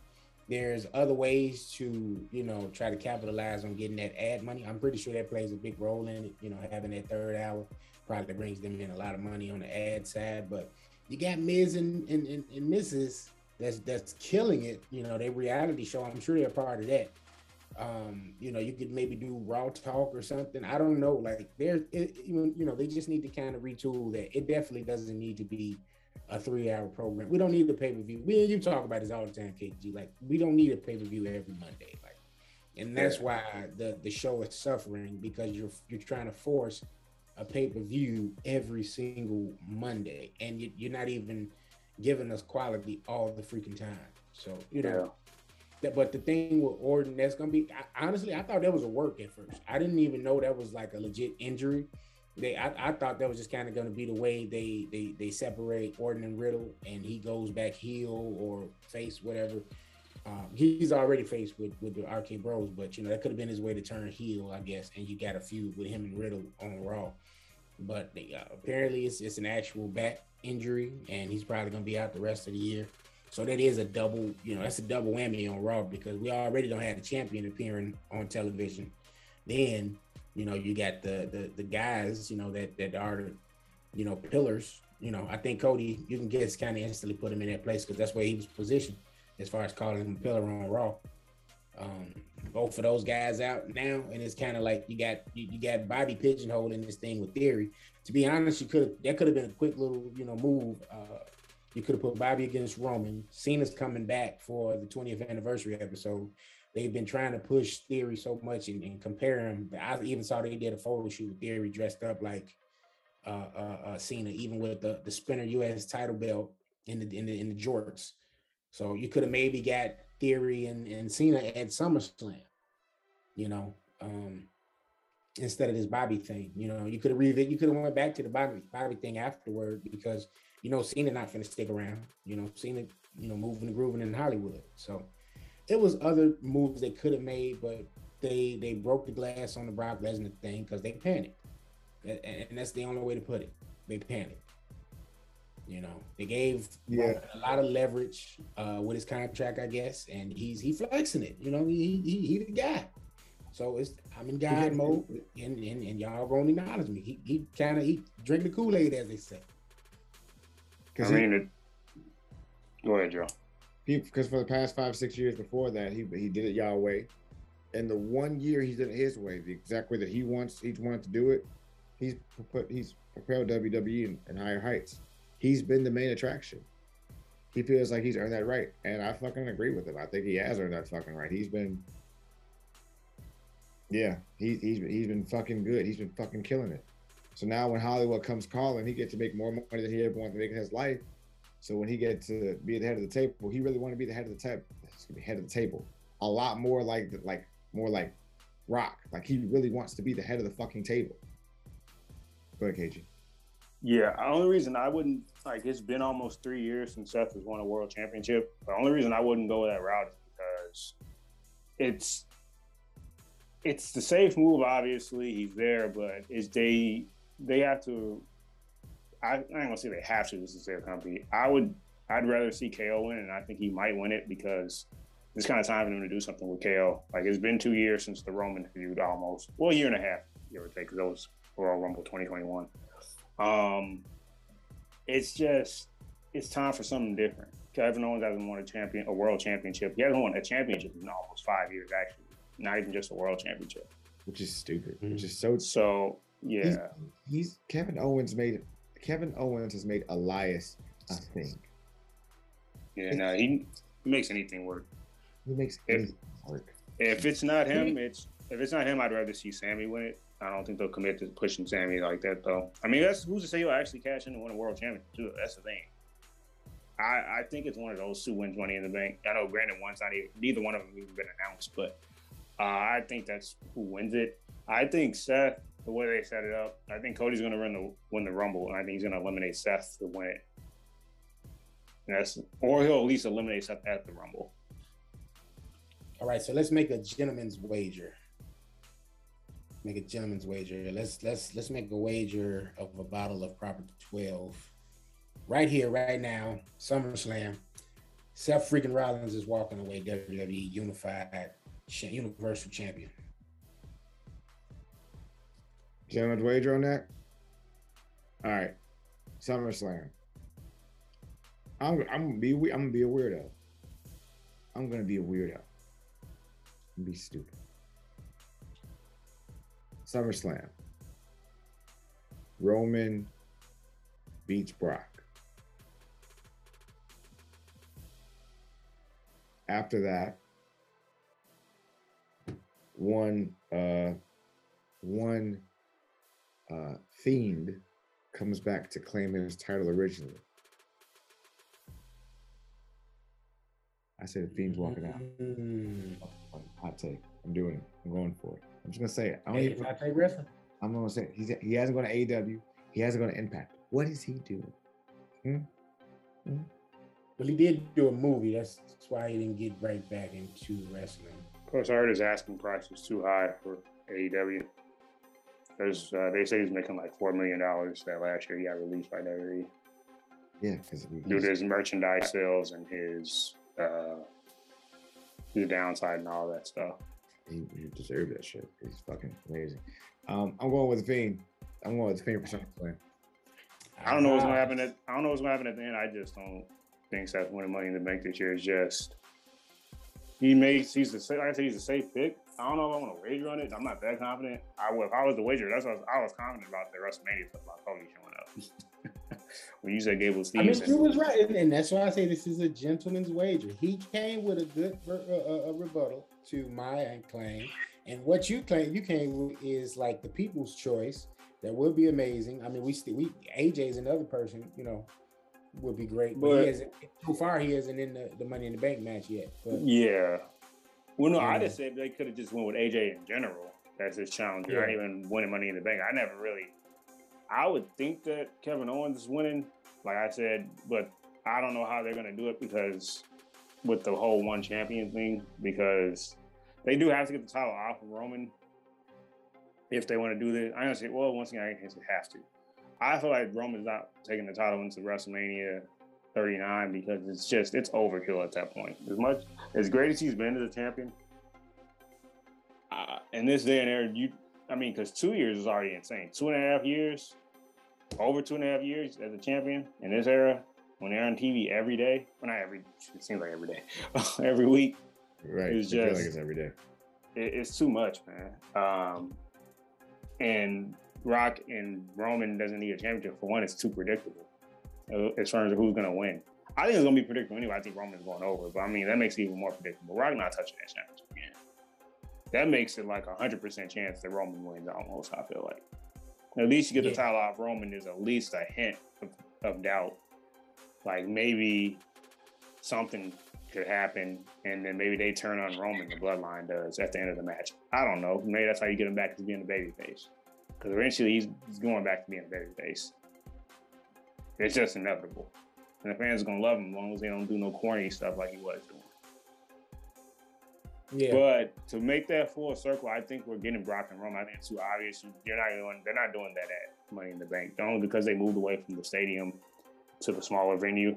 There's other ways to, you know, try to capitalize on getting that ad money. I'm pretty sure that plays a big role in it. You know, having that third hour probably brings them in a lot of money on the ad side. But you got Miz and and, and, and Mrs. That's that's killing it. You know, they reality show. I'm sure they're part of that. Um, you know, you could maybe do raw talk or something. I don't know. Like there's, you know, they just need to kind of retool that. It definitely doesn't need to be a three hour program. We don't need a pay per view. We you talk about this all the time, KG. Like we don't need a pay per view every Monday. Like, and that's why the the show is suffering because you're you're trying to force a pay per view every single Monday, and you, you're not even giving us quality all the freaking time. So you know. Yeah. That, but the thing with Orton, that's gonna be I, honestly, I thought that was a work at first. I didn't even know that was like a legit injury they I, I thought that was just kind of going to be the way they they they separate Orton and Riddle, and he goes back heel or face whatever. Um, he's already faced with with the RK Bros, but you know that could have been his way to turn heel, I guess. And you got a feud with him and Riddle on Raw, but they, uh, apparently it's it's an actual back injury, and he's probably going to be out the rest of the year. So that is a double, you know, that's a double whammy on Raw because we already don't have the champion appearing on television. Then you know, you got the the, the guys, you know, that that are, you know, pillars. You know, I think Cody, you can guess kind of instantly put him in that place because that's where he was positioned as far as calling him a pillar on Raw. Um, both of those guys out now, and it's kind of like you got you, you got Bobby pigeonholing this thing with Theory. To be honest, you could that could have been a quick little you know move. Uh, you could have put Bobby against Roman. Cena's coming back for the 20th anniversary episode they've been trying to push Theory so much and, and compare him. I even saw they did a photo shoot with Theory dressed up like uh, uh, uh, Cena, even with the the spinner U.S. title belt in the in the in the jorts. So you could have maybe got Theory and, and Cena at SummerSlam, you know, um, instead of this Bobby thing. You know, you could have revisit, you could have went back to the Bobby Bobby thing afterward because you know Cena not to stick around. You know, Cena, you know, moving and grooving in Hollywood. So it was other moves they could have made, but they they broke the glass on the Brock Lesnar thing because they panicked, and, and, that's the only way to put it. They panicked. You know, they gave yeah. a lot of leverage uh, with his contract, I guess, and he's he flexing it. You know, he he, he the guy. So it's I'm in God mode, and, and, and y'all gonna acknowledge me. He he kind of he drink the Kool Aid as they say. I mean, he, it, go ahead, Joe because for the past five six years before that he he did it Yahweh, and the one year he did it his way, the exact way that he wants he wanted to do it, he's put he's propelled WWE in, in higher heights. He's been the main attraction. He feels like he's earned that right, and I fucking agree with him. I think he has earned that fucking right. He's been, yeah, he, he's he's been fucking good. He's been fucking killing it. So now when Hollywood comes calling, he gets to make more money than he ever wanted to make in his life so when he gets to be the head of the table, he really want to be the head of the table. He's gonna be head of the table. A lot more like like more like Rock. Like he really wants to be the head of the fucking table. Go ahead, KG. Yeah, the only reason I wouldn't like it's been almost three years since Seth has won a world championship. The only reason I wouldn't go that route is because it's it's the safe move. Obviously, he's there, but is they they have to I, I ain't gonna say they have to. This is their company. I would. I'd rather see KO win, and I think he might win it because it's kind of time for him to do something with KO. Like it's been two years since the Roman feud, almost. Well, a year and a half, give or take, because that was Royal Rumble 2021. Um, it's just it's time for something different. Kevin Owens hasn't won a champion, a world championship. He hasn't won a championship in almost five years, actually. Not even just a world championship. Which is stupid. Mm-hmm. Which is so so. Yeah, he's, he's Kevin Owens made Kevin Owens has made Elias a thing. Yeah, no, he, he makes anything work. He makes If- anything work. If it's not him, it's if it's not him, I'd rather see Sami win it. I don't think they'll commit to pushing Sami like that, though. I mean, that's who's to say he'll actually cash in and win a world championship too. That's the thing. I, I think it's one of those two wins Money in the Bank. I know, granted, one's not even neither one of them even been announced, but uh, I think that's who wins it. I think Seth, the way they set it up, I think Cody's going to run the win the Rumble, and I think he's going to eliminate Seth to win it. That's or he'll at least eliminate Seth at the Rumble. All right, so let's make a gentleman's wager. Make a gentleman's wager. Let's let's let's make a wager of a bottle of proper 12. Right here, right now, SummerSlam. Seth freaking Rollins is walking away WWE Unified Universal Champion. Gentleman's wager on that. All right, SummerSlam. I'm I'm gonna be I'm gonna be a weirdo. I'm gonna be a weirdo. Gonna be stupid. SummerSlam. Roman beats Brock. After that, one uh one uh Fiend comes back to claim his title originally. I say the Fiend's walking out. Mm. Hot take. I'm doing it. I'm going for it. I'm just gonna say it. I don't Hey, even, if I take wrestling. I'm gonna say it. he's he hasn't gone to AEW. He hasn't gone to Impact. What is he doing? Well, he did do a movie. That's, that's why he didn't get right back into wrestling. Plus, I heard his asking price was too high for AEW. There's, uh, they say he's making like four million dollars that last year he got released by WWE Yeah, because due to his merchandise sales and his uh, his downside and all that stuff. he, he deserved that shit. He's fucking amazing. Um, I'm going with the Fiend. I'm going with the Fiend for SummerSlam. I don't know what's gonna Ah. happen at I don't know what's gonna happen at the end. I just don't think Seth winning Money in the Bank this year is just he makes he's the sa- like I said he's a safe pick. I don't know if I want to wager on it. I'm not that confident. I would if I was the wager. That's what I was, I was confident about the WrestleMania stuff about Cody showing up. when you said Gable I mean, you was right, and, and that's why I say this is a gentleman's wager. He came with a good uh, uh, a rebuttal to my claim, and what you claim you came with is like the people's choice. That would be amazing. I mean, we still we AJ's another person, you know, would be great. But, But- he hasn't so far he isn't in the, the Money in the Bank match yet. But yeah. Well, no, I Yeah. just said they could have just went with AJ in general as his challenger, not even winning Money in the Bank. I never really. I would think that Kevin Owens is winning, like I said, but I don't know how they're gonna do it because with the whole one champion thing, because they do have to get the title off of Roman if they want to do this. I honestly, well, once again, I guess they have to. I feel like Roman's not taking the title into WrestleMania 39 because it's just it's overkill at that point. As much as great as he's been as a champion, uh, in this day and era, you, I mean, because two years is already insane. Two and a half years, over two and a half years as a champion in this era, when they're on TV every day, well, not every, it seems like every day, every week, Right. It's feel like it's every day. it, it's too much, man. Um, and Rock and Roman doesn't need a championship. For one, it's too predictable Uh, as far as who's going to win. I think it's going to be predictable anyway. I think Roman's going over, but I mean, that makes it even more predictable. Rock not touching that championship again. That makes it like a 100% chance that Roman wins almost, I feel like. At least you get the title off Roman, is at least a hint of, of doubt. Like maybe something could happen, and then maybe they turn on Roman, the bloodline does at the end of the match. I don't know. Maybe that's how you get him back to being a baby face. Because eventually he's, he's going back to being a baby face. It's just inevitable. And the fans are going to love him as long as they don't do no corny stuff like he was doing. yeah, But to make that full circle, I think we're getting Brock and Roman. I think it's too obvious. You're not doing. They're not doing that at Money in the Bank. Only because they moved away from the stadium to the smaller venue.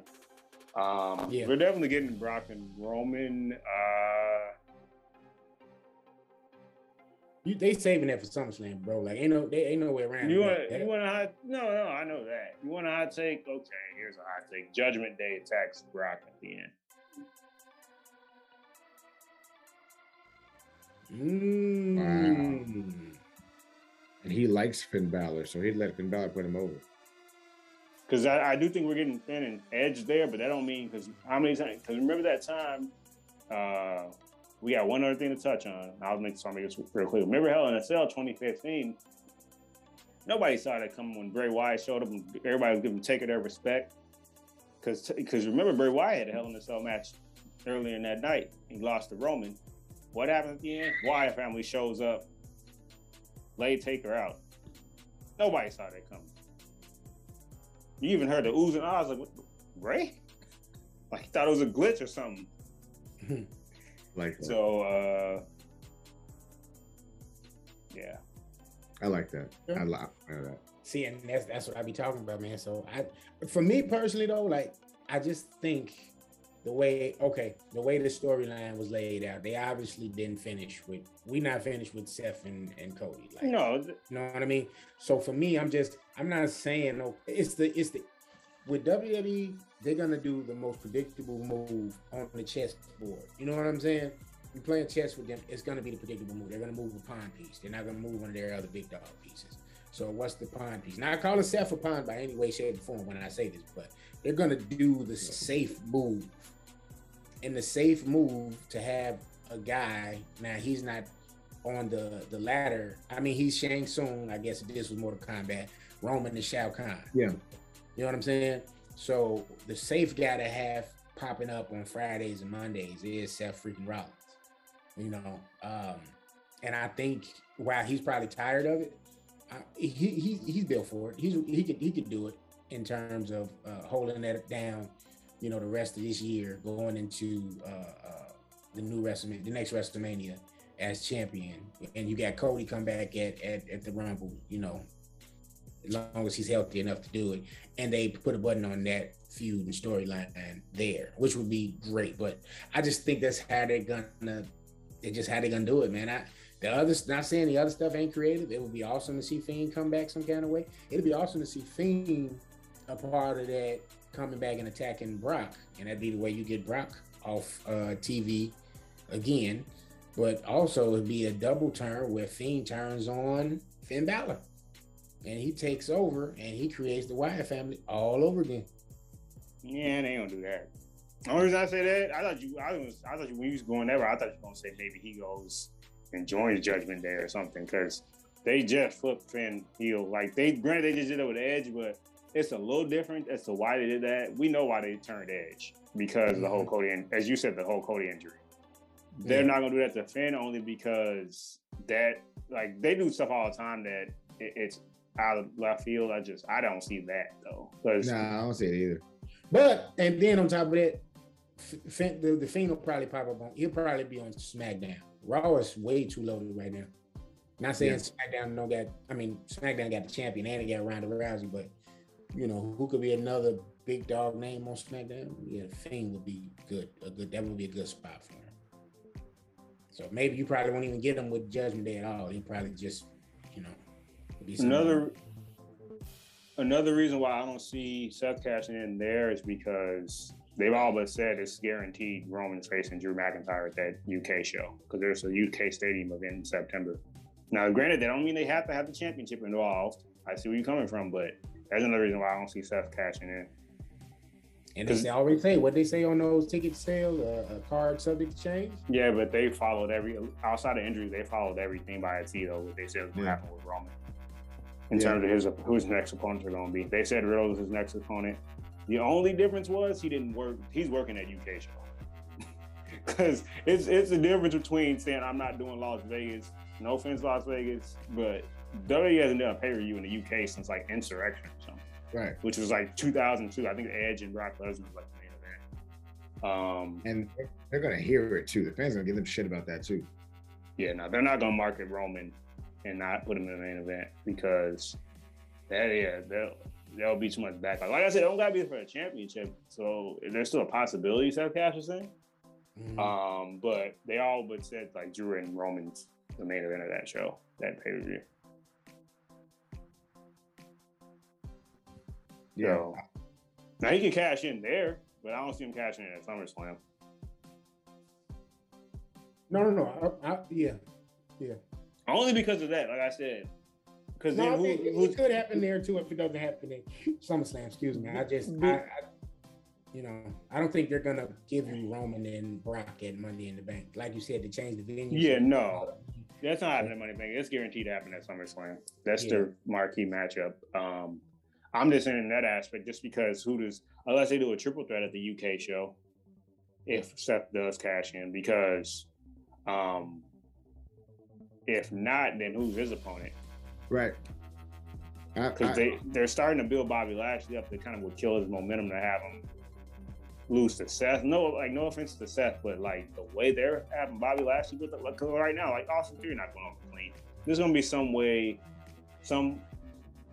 Um, Yeah. We're definitely getting Brock and Roman. Uh, you, they saving that for SummerSlam, bro. Like ain't no, they ain't no way around. you want That- you want a hot? No, no, I know that. You want a hot take? Okay, here's a hot take. Judgment Day attacks Brock at the end. Mm. And he likes Finn Balor, so he'd let Finn Balor put him over. because I, I, do think we're getting Finn and Edge there, but that don't mean because how many times? Because remember that time, uh, we got one other thing to touch on. I'll make so I'll make this real quick. Remember Hell in a Cell 2015? Nobody saw that coming when Bray Wyatt showed up, and everybody was giving taking their respect. Because because remember Bray Wyatt had a Hell in a Cell match earlier in that night. He lost to Roman. What happened at the end? Wyatt family shows up, lay Taker out. Nobody saw that coming. You even heard the oohs and ahs like, Bray? Like thought it was a glitch or something. like that. So, uh, yeah. I like that. Yeah. I like that. See, and that's that's what I be talking about, man. So I, for me personally though, like I just think the way okay, the way the storyline was laid out, they obviously didn't finish with we not finished with Seth and, and Cody. Like no, you know what I mean? So for me, I'm just I'm not saying no, it's the it's the with WWE, they're gonna do the most predictable move on the chessboard. You know what I'm saying? You're playing chess with them, it's gonna be the predictable move. They're gonna move a pawn piece. They're not gonna move one of their other big dog pieces. So what's the pawn piece? Now I call it Seth a pawn by any way, shape, or form when I say this, but they're gonna do the safe move And the safe move to have a guy. Now he's not on the the ladder. I mean, he's Shang Tsung. I guess this was Mortal Kombat. Roman and Shao Kahn. Yeah. You know what I'm saying? So the safe guy to have popping up on Fridays and Mondays is Seth freaking Rollins. You know, um, and I think while he's probably tired of it, I, he, he he's built for it. He's he could he could do it in terms of uh, holding that down you know, the rest of this year going into uh, uh, the new WrestleMania, the next WrestleMania as champion. And you got Cody come back at, at, at the Rumble, you know, as long as he's healthy enough to do it. And they put a button on that feud and storyline there, which would be great. But I just think that's how they're gonna, they just how they're gonna do it, man. I, the other, not saying the other stuff ain't creative. It would be awesome to see Fiend come back some kind of way. It'd be awesome to see Fiend a part of that coming back and attacking Brock, and that'd be the way you get Brock off uh, TV again. But also it'd be a double turn where Fiend turns on Finn Balor, and he takes over and he creates the Wyatt family all over again. Yeah, they don't do that. The only reason I say that, I thought you, I was, I thought you when you was going there, I thought you were gonna say maybe he goes and joins Judgment Day or something because they just flipped Finn heel. Like they, granted, they just did it with Edge, but it's a little different as to why they did that. We know why they turned edge because mm-hmm. the whole mm-hmm. Cody, as you said, the whole Cody injury. They're not gonna do that to Finn only because that like they do stuff all the time that it, it's out of left field. I just I don't see that though. Nah, I don't see it either. But and then on top of that, Finn, the, the Fiend will probably pop up on. He'll probably be on SmackDown. Raw is way too loaded right now. Not saying yeah. SmackDown no got. I mean SmackDown got the champion and he got Ronda Rousey, but you know, who could be another big dog name on SmackDown? Yeah, Fiend would be good. A good that would be a good spot for him. So maybe you probably won't even get him with Judgment Day at all. He probably just, you know, another another reason why I don't see Seth cashing in there is because they've all but said it's guaranteed Roman's facing Drew McIntyre at that UK show because there's a UK stadium event in September. Now, granted, they don't mean they have to have the championship involved. I see where you're coming from, but that's another reason why I don't see Seth cashing in. And they already say what they say on those ticket sales, uh, a card subject to change. Yeah, but they followed every outside of injuries, they followed everything by a T though. What they said was going to happen with Roman in yeah. terms of his who his next opponents are going to be. They said Riddle was his next opponent. The only difference was he didn't work. He's working at UK show because it's it's a difference between saying I'm not doing Las Vegas. No offense, Las Vegas, but WWE hasn't done a pay per view in the UK since like Insurrextion or something. Right. Which was like 2002. I think Edge and Brock Lesnar was like the main event. Um, and they're gonna hear it too. The fans are gonna give them shit about that too. Yeah, no, they're not gonna market Roman and not put him in the main event because that yeah, there will be too much backlash. Like I said, don't gotta be for a championship. So there's still a possibility, Seth Cash was saying. Mm-hmm. Um, but they all but said like Drew and Roman's the main event of that show, that pay per view. Yeah. So, now he can cash in there, but I don't see him cashing in at SummerSlam. No, no, no. I, I, yeah, yeah. Only because of that. Like I said, Because No, then I who, think it who's could happen there too if it doesn't happen in SummerSlam. Excuse me. I just, I, I, you know, I don't think they're gonna give you Roman and Brock at Money in the Bank. Like you said, to change the venue. Yeah, no. That's not happening at Money Bank. It's guaranteed to happen at SummerSlam. That's Yeah. their marquee matchup. Um, I'm just saying in that aspect, just because who does, unless they do a triple threat at the UK show, if Seth does cash in, because um, if not, then who's his opponent? Right. Because they they're starting to build Bobby Lashley up. They kind of would kill his momentum to have him lose to Seth. No, like no offense to Seth, but like the way they're having Bobby Lashley with it, like 'cause right now, like Austin Theory not going over clean. There's gonna be some way, some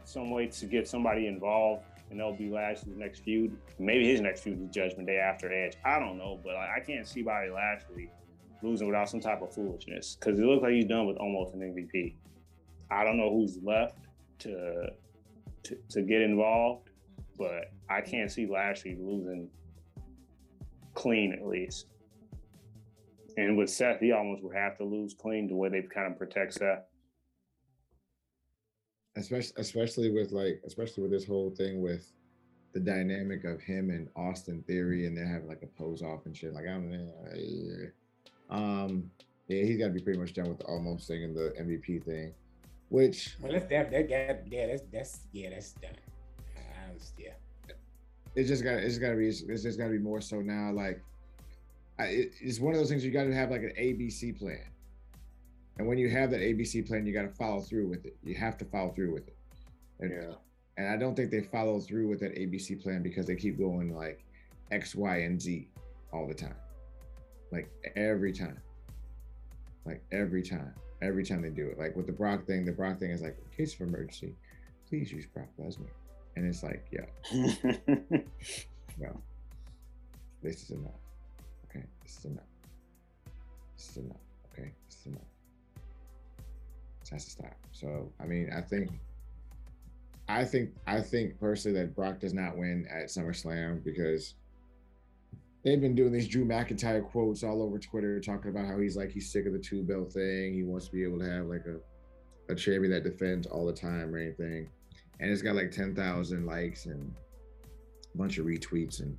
some way to get somebody involved, and that'll be Lashley's next feud. Maybe his next feud is Judgment Day after Edge. I don't know, but like, I can't see Bobby Lashley losing without some type of foolishness because it looks like he's done with almost an MVP. I don't know who's left to to, to get involved, but I can't see Lashley losing clean at least. And with Seth, he Omos would have to lose clean the way they kind of protect Seth. especially especially with like especially with this whole thing with the dynamic of him and Austin Theory and they're having like a pose off and shit. Like I don't know. yeah. Um yeah, he's gotta be pretty much done with the Omos thing and the MVP thing. Which Well, that's that. That got yeah. That's that's yeah. That's done. I was, yeah. it's just got it's gotta be it's just gotta be more so now like I, it, it's one of those things you got to have like an ABC plan, and when you have that ABC plan, you got to follow through with it. You have to follow through with it. And, Yeah. and I don't think they follow through with that ABC plan because they keep going like X, Y, and Z all the time, like every time, like every time, every time they do it. Like with the Brock thing, the Brock thing is like in case of emergency, please use Brock Lesnar, and it's like, yeah, no, this is enough. Okay, this is enough. This is enough. Okay, this is enough. This has to stop. So, I mean, I think, I think, I think personally that Brock does not win at SummerSlam because they've been doing these Drew McIntyre quotes all over Twitter, talking about how he's like he's sick of the two belt thing. He wants to be able to have like a a champion that defends all the time or anything. And it's got like ten thousand likes and a bunch of retweets and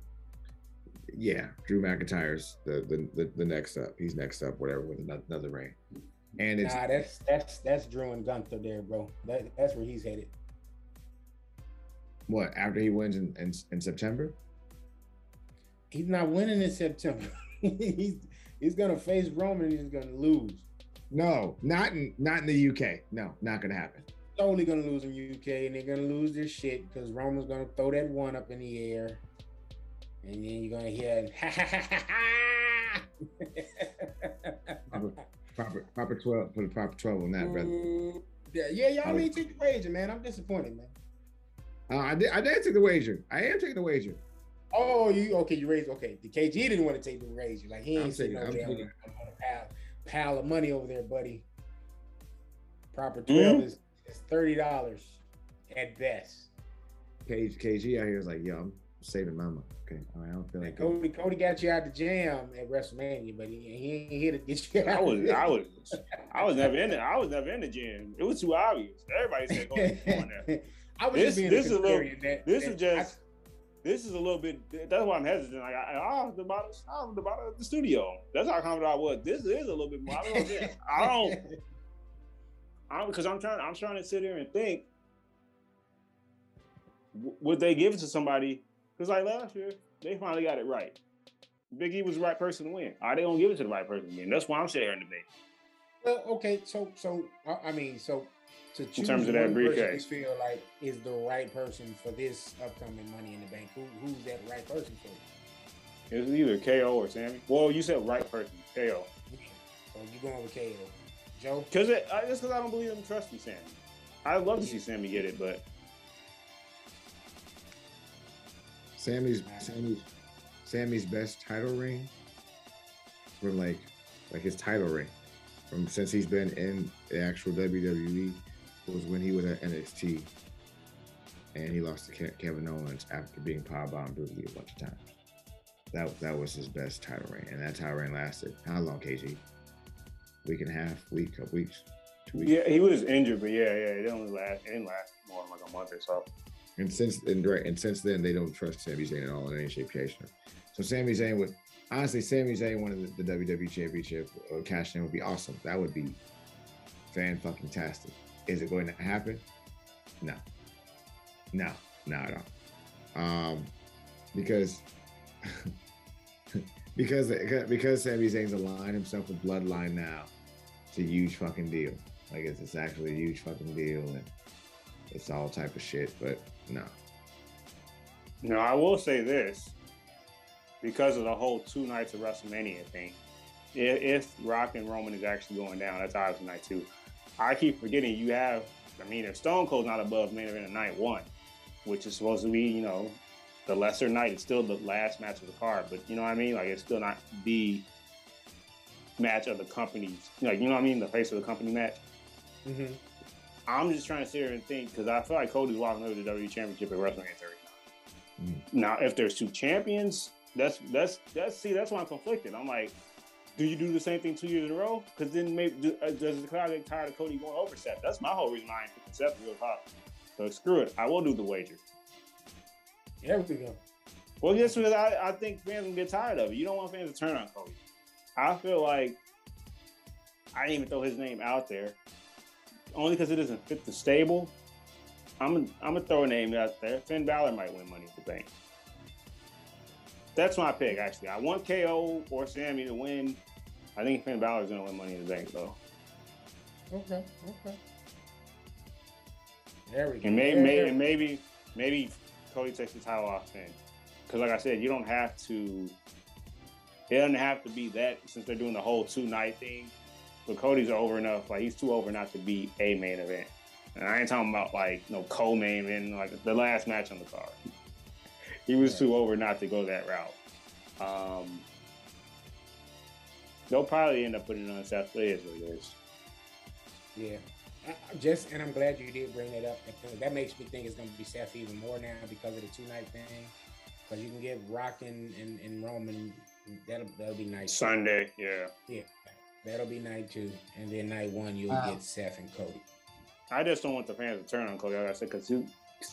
yeah, Drew McIntyre's the, the the the next up. He's next up, whatever, with ano- another reign. And it's Nah, that's that's that's Drew and Gunther there, bro. That that's where he's headed. what after he wins in, in, in September. He's not winning in September. he's he's gonna face Roman. and He's gonna lose. No, not in not in the UK. No, not gonna happen. He's only gonna lose in UK, and they're gonna lose their shit because Roman's gonna throw that one up in the air, and then you're gonna hear ha ha ha ha ha. Proper, proper, proper twelve. Put a proper twelve on that, brother. Mm, Yeah, yeah, y'all need to take the wager, man. I'm disappointed, man. Uh, I did. I did take the wager. I am taking the wager. Oh, you okay? You raised okay. The KG didn't want to take the wager. Like he ain't sitting taking- over I'm there on a, pile, pile of money over there, buddy. Proper 12 mm-hmm. is, is thirty dollars at best. KG, KG out here is like, yo, I'm saving my money. Okay, all right, I don't feel like. going. Cody, Cody got you out the jam at WrestleMania, but he, he ain't here to get you out. I was, I was, I was never in it. I was never in the gym. It was too obvious. Everybody said go on there. I was This- just being this a is a little- that- This that is just. This is a little bit. That's why I'm hesitant. Like I, I was about, I was the studio. That's how confident I was. This is a little bit more. I don't. I don't. I'm because I'm trying. I'm trying to sit here and think. Would they give it to somebody? Because like last year, they finally got it right. Big E was the right person to win. Are they gonna give it to the right person to win? That's why I'm sitting here in debate. Well, okay, so so I mean, so to choose terms of that one person briefcase. you feel like is the right person for this upcoming Money in the Bank. Who who's that right person for you? It's either KO or Sami. Well, you said right person, KO. So you going with KO, Joe? Because it, I, just because I don't believe in trust in Sami. I'd love to see Sami get it, but Sami's Sami's Sami's best title reign from like like his title reign from since he's been in the actual WWE was when he was at NXT and he lost to Kevin Owens after being powerbombed brutally a bunch of times. That that was his best title reign, and that title reign lasted how long? KG? Week and a half, week, couple weeks, two weeks. Yeah, he was injured, but yeah, yeah, it didn't last. It didn't last more than like a month or so. And since and, right, and since then, they don't trust Sami Zayn at all in any shape, shape, shape. So Sami Zayn would honestly, Sami Zayn winning the, the WWE Championship uh, or cashing in would be awesome. That would be fan fucking tastic. Is it going to happen? No, no, not at all. Um, because because because Sami Zayn's aligned himself with Bloodline now, it's a huge fucking deal. Like it's, it's actually a huge fucking deal, and it's all type of shit. But no, No, I will say this because of the whole two nights of WrestleMania thing. If, if Rock and Roman is actually going down, that's obviously night two. I keep forgetting you have. I mean, if Stone Cold's not above main event of night one, which is supposed to be, you know, the lesser night, it's still the last match of the card. But you know what I mean? Like it's still not the match of the company's. Like you know what I mean? The face of the company match. Mm-hmm. I'm just trying to sit here and think because I feel like Cody's walking over the WWE Championship at WrestleMania 39. Mm. Now, if there's two champions, that's that's that's see that's why I'm conflicted. I'm like, do you do the same thing two years in a row? Because then maybe uh, does the crowd get tired of Cody going over Seth? That's my whole reason I ain't picking Seth real hot. So screw it. I will do the wager. There we go. Well, just because I, I think fans will get tired of it. You don't want fans to turn on Cody. I feel like I didn't even throw his name out there, only because it doesn't fit the stable. I'm gonna, I'm gonna throw a name out there. Finn Balor might win Money in the Bank. That's my pick, actually. I want KO or Sami to win. I think Finn Balor's gonna win Money in the Bank, though. Okay. Okay. There we go. And maybe, maybe, there- maybe, maybe Cody takes the title off Finn. Because, like I said, you don't have to. It doesn't have to be that since they're doing the whole two night thing. But Cody's over enough. Like he's too over not to be a main event. And I ain't talking about like no co-main event, like the last match on the card. He was Right. too over not to go that route. Um, they'll probably end up putting it on Seth, but it is what it is. Yeah. I, I just and I'm glad you did bring that up because that makes me think it's going to be Seth even more now because of the two night thing. Because you can get Rock and, and, and Roman. That'll that'll be night. two. Sunday, yeah. Yeah, that'll be night two, and then night one you'll Wow. get Seth and Cody. I just don't want the fans to turn on Cody. Like I said, because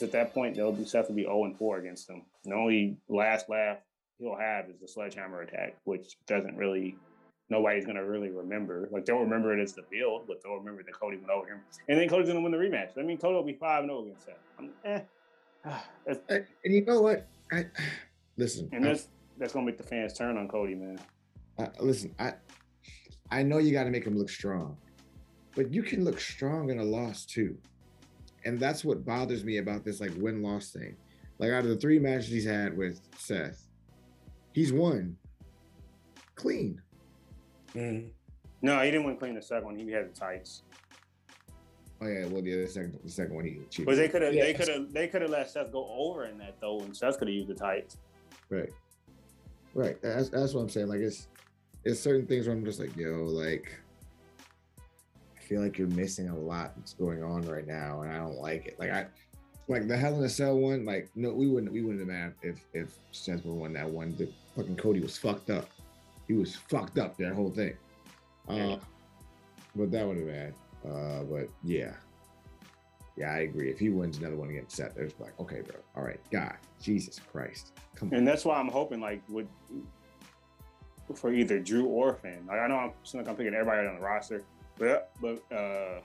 at that point they'll be Seth will be 0 and 4 against them. The only last laugh he'll have is the sledgehammer attack, which doesn't really nobody's gonna really remember. Like they'll remember it as the build, but they'll remember that Cody went over him, and then Cody's gonna win the rematch. I mean, Cody will be five and 0 against Seth. I'm, eh. And and you know what? I listen. and I- that's that's gonna make the fans turn on Cody, man. I, listen, I I know you got to make him look strong, but you can look strong in a loss too, and that's what bothers me about this like win loss thing. Like out of the three matches he's had with Seth, he's won clean. Mm. No, he didn't win clean the second one. He had the tights. Oh yeah, well yeah, the second the second one he cheated. But they could have, they could have, they could have let Seth go over in that though, and Seth could have used the tights. Right. Right. That's that's what I'm saying. Like it's it's certain things where I'm just like, yo, like I feel like you're missing a lot that's going on right now, and I don't like it. Like I like the Hell in a Cell one, like no, we wouldn't we wouldn't have mad if if would won that one. The fucking Cody was fucked up. He was fucked up that whole thing. Uh, but that would have been. Uh, but yeah. Yeah, I agree. If he wins another one against Seth, there's like, okay, bro. All right, God, Jesus Christ. Come on. And that's why I'm hoping like with for either Drew or Finn. Like I know I'm like I'm picking everybody on the roster, but but uh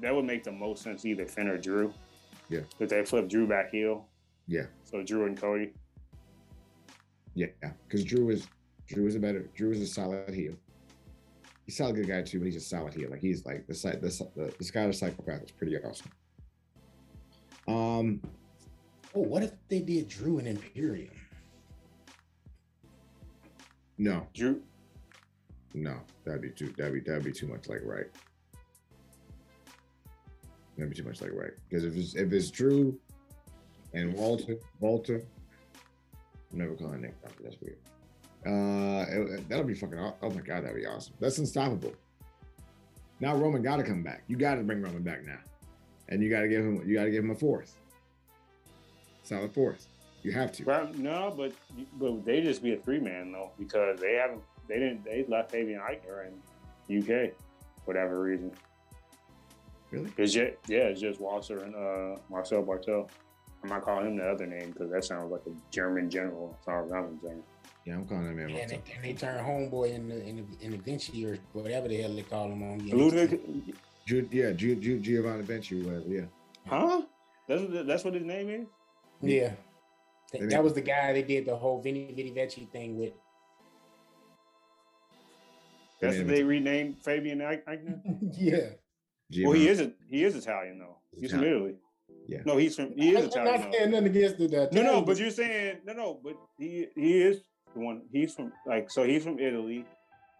that would make the most sense either Finn or Drew. Yeah. If they flip Drew back heel. Yeah. So Drew and Cody. Yeah, because Drew is Drew is a better Drew is a solid heel. He's a solid good guy too, but he's a solid heel. Like he's like the side the the, the Scottish psychopath is pretty awesome. Um, Oh, what if they did Drew and Imperium? no, Drew no, that'd be too that'd be that'd be too much like right. That'd be too much like right. Because if it's if it's Drew and Walter, Walter, I'm never calling Nick. That's weird. Uh, it- that'll be fucking. Oh my god, that'd be awesome. That's unstoppable. Now Roman got to come back. You got to bring Roman back now, and you got to give him. You got to give him a fourth. Solid fourth. You have to. no, but but they just be a three man though, because they haven't they didn't they left Fabian Aichner in UK for whatever reason. Really? It's just, yeah, it's just Walter and uh, Marcel Barthel. I'm not calling him the other name because that sounds like a German general. As far as I'm concerned. Yeah, I'm calling him man. And they, and they turn homeboy in the in the, in the Vinci or whatever the hell they call him on. the Ludwig, Ju- yeah, Ju- Ju- Giovanni Vinci, whatever. Yeah. huh? That's what, that's what his name is. Yeah. That, that was the guy they did the whole Vinny Vinny Vecchi thing with. That's what they renamed Fabian Aichner. yeah. Well, he is a, he is Italian though. He's from Italy. Yeah. No, he's from he is I'm Italian. not though. saying nothing against the, the No, no, but you're saying no, no, but he he is the one. He's from like so he's from Italy.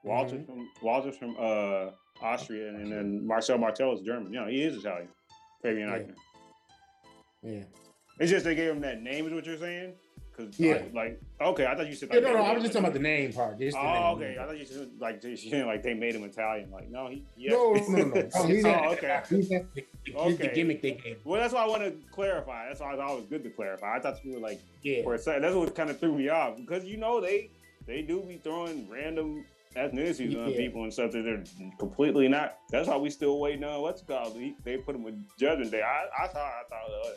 Walter's from Walter's from uh Austria, and then Marcel Martel is German. You know, he is Italian. Fabian Yeah. Aichner. yeah. It's just they gave him that name, is what you're saying? Because Yeah. like, like, okay, I thought you said Yeah, no, no, I was just talking about the name part. Just the Oh, name. okay. I thought you said like they saying like they made him Italian. Like, no, he yeah. No, no, no, no. Oh, he's oh, okay. He's the, the, the Okay. gimmick they gave. Well, that's why I want to clarify. That's why I it's always good to clarify. I thought you were like Yeah. for a second. That's what kind of threw me off because you know they they do be throwing random ethnicities on people and stuff that they're completely not. That's why we still waiting on what's called. They put him with Judgment Day. I, I thought I thought uh,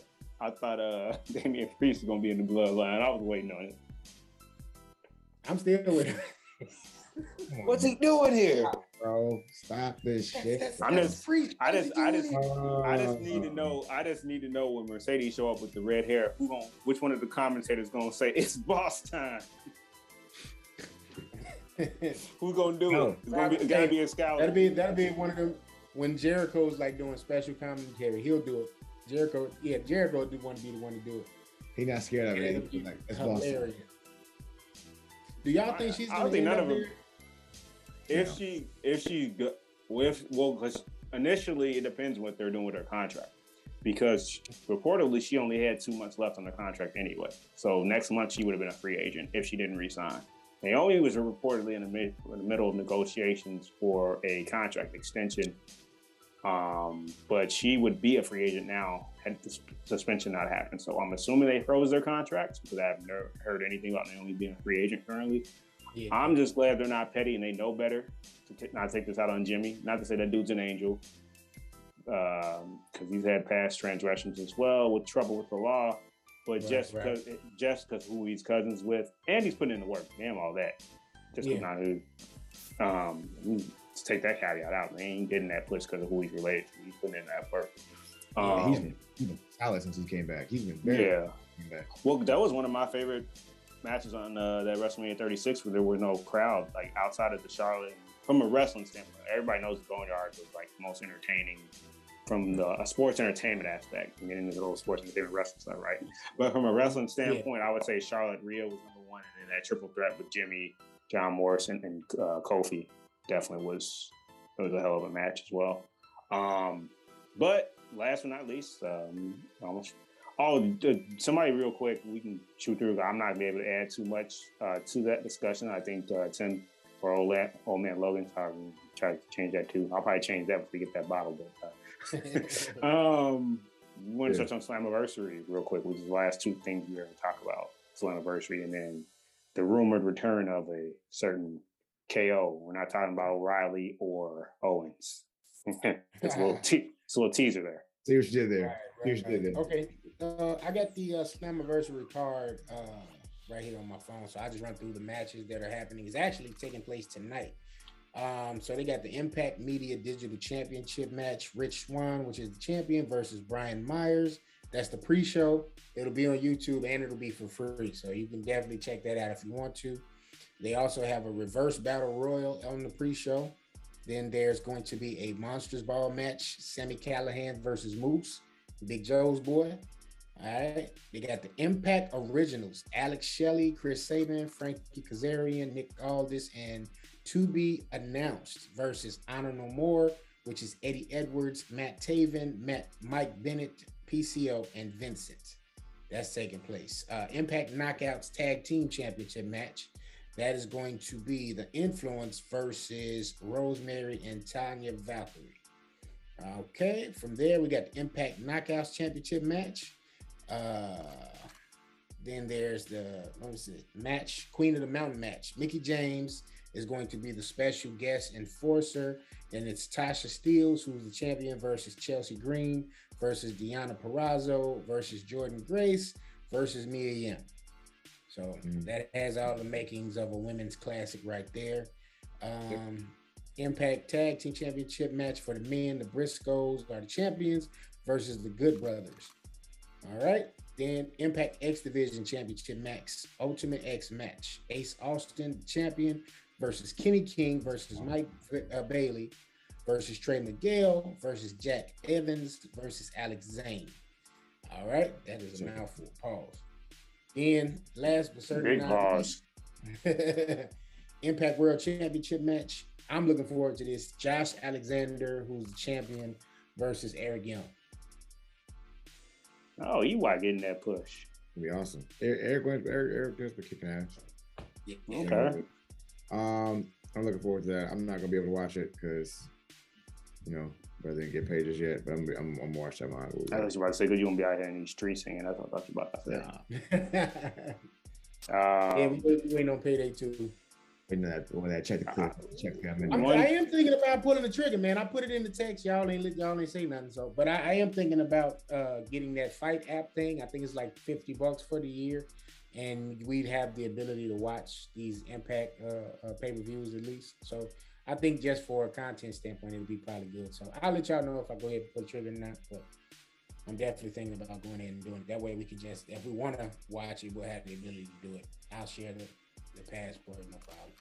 I thought uh Damian Priest was gonna be in the bloodline. I was waiting on it. I'm still with him. What's he doing here? bro. Stop this shit. I'm just- free. I just I just I just Uh, need to know. I just need to know when Mercedes show up with the red hair. Who gon' Which one of the commentators gonna say it's boss time? Who gonna do No. it? It's gonna be. It's gotta be a scout. That'll be that'll be one of them when Jericho's like doing special commentary. He'll do it. Jericho, yeah, Jericho do want to be the one to do it. He not scared of it. He's like, it's Boston. Hilarious. Do y'all I- think she's? I Gonna don't think none of them- there? If she, if she, go- well, if well, because initially it depends what they're doing with her contract, because reportedly she only had two months left on the contract anyway. So next month she would have been a free agent if she didn't resign. Naomi was reportedly in the, mid, in the middle of negotiations for a contract extension, um, but she would be a free agent now had the suspension not happened. So I'm assuming they froze their contracts because I have never heard anything about Naomi being a free agent currently. Yeah. I'm just glad they're not petty and they know better to t- not take this out on Jimmy. Not to say that dude's an angel, because he's had past transgressions as well with trouble with the law. But Right, just right. because just because who he's cousins with, and he's putting in the work, damn all that. Just yeah. not who. Um, let's take that caveat out. They ain't getting that push because of who he's related to. He's putting in that work. Yeah, Um, he's been, he's been solid since he came back. He's been very yeah. back. Well, that was one of my favorite matches on uh, that WrestleMania 36 where there was no crowd, like outside of the Charlotte. From a wrestling standpoint, everybody knows the Boneyard was like the most entertaining from the a sports entertainment aspect. I'm getting into the whole sports entertainment wrestling stuff, right? But from a wrestling standpoint, I would say Charlotte Rhea was number one, and then that triple threat with Jimmy, John Morrison, and uh, Kofi definitely was it was a hell of a match as well. Um, but last but not least, um, almost Oh, somebody real quick, we can shoot through. I'm not gonna be able to add too much uh, to that discussion. I think uh, Tim or old, la- old man Logan probably try to change that too. I'll probably change that if we get that bottle. But uh, um, we want to Yeah. touch on Slammiversary real quick, which is the last two things we're going to talk about: Slammiversary, and then the rumored return of a certain KO. We're not talking about O'Reilly or Owens. it's a little te- it's a little teaser there. See what you did Right, there. right, Here's right. the- Okay, uh, I got the uh, Slammiversary card uh, right here on my phone, so I just run through the matches that are happening. It's actually taking place tonight. Um, so they got the Impact Media Digital Championship match. Rich Swann, which is the champion, versus Brian Myers. That's the pre-show. It'll be on YouTube and it'll be for free, so you can definitely check that out if you want to. They also have a reverse battle royal on the pre-show. Then there's going to be a Monsters Ball match, Sami Callihan versus Moose, Big Joe's boy. All right. They got the Impact Originals, Alex Shelley, Chris Sabin, Frankie Kazarian, Nick Aldis, and to be announced versus Honor No More, which is Eddie Edwards, Matt Taven, Matt Mike Bennett, PCO, and Vincent. That's taking place. Uh, Impact Knockouts Tag Team Championship match. That is going to be the Influence versus Rosemary and Taya Valkyrie. Okay, from there we got the Impact Knockouts Championship match. Uh, then there's the what was it match Queen of the Mountain match. Mickie James is going to be the special guest enforcer. And it's Tasha Steelz, who's the champion, versus Chelsea Green, versus Deonna Purrazzo, versus Jordynne Grace, versus Mia Yim. So mm-hmm. that has all the makings of a women's classic right there. Um, Impact Tag Team Championship match for the men. The Briscoes are the champions versus the Good Brothers. All right. Then Impact X Division Championship match, Ultimate X match. Ace Austin, champion, versus Kenny King versus Mike uh, Bailey versus Trey Miguel versus Jack Evans versus Alex Zayne. All right. That is a mouthful. Pause. Then last but certainly Big pause. Impact World Championship match. I'm looking forward to this. Josh Alexander, who's the champion, versus Eric Young. Oh, EY getting that push. It'd be awesome. Eric, Eric. Eric, Eric just been kicking ass. Yeah. Okay. Um, I'm looking forward to that. I'm not gonna be able to watch it because, you know, brother didn't get pages yet. But I'm, I'm, I'm watching that movie. I was about to say, because you won't be out here in these streets singing. That's what I thought you were about to say. um, yeah, we, we ain't on payday too when that when that check the clip, check the I'm, I am thinking about pulling the trigger, man. I put it in the text. Y'all ain't y'all ain't say nothing. So, but I, I am thinking about uh, getting that fight app thing. I think it's like fifty bucks for the year, and we'd have the ability to watch these Impact uh, uh, pay per views at least. So, I think just for a content standpoint, it'd be probably good. So, I'll let y'all know if I go ahead and pull the trigger or not. But I'm definitely thinking about going ahead and doing it. That way, we can just if we want to watch it, we'll have the ability to do it. I'll share the the passport, no problem.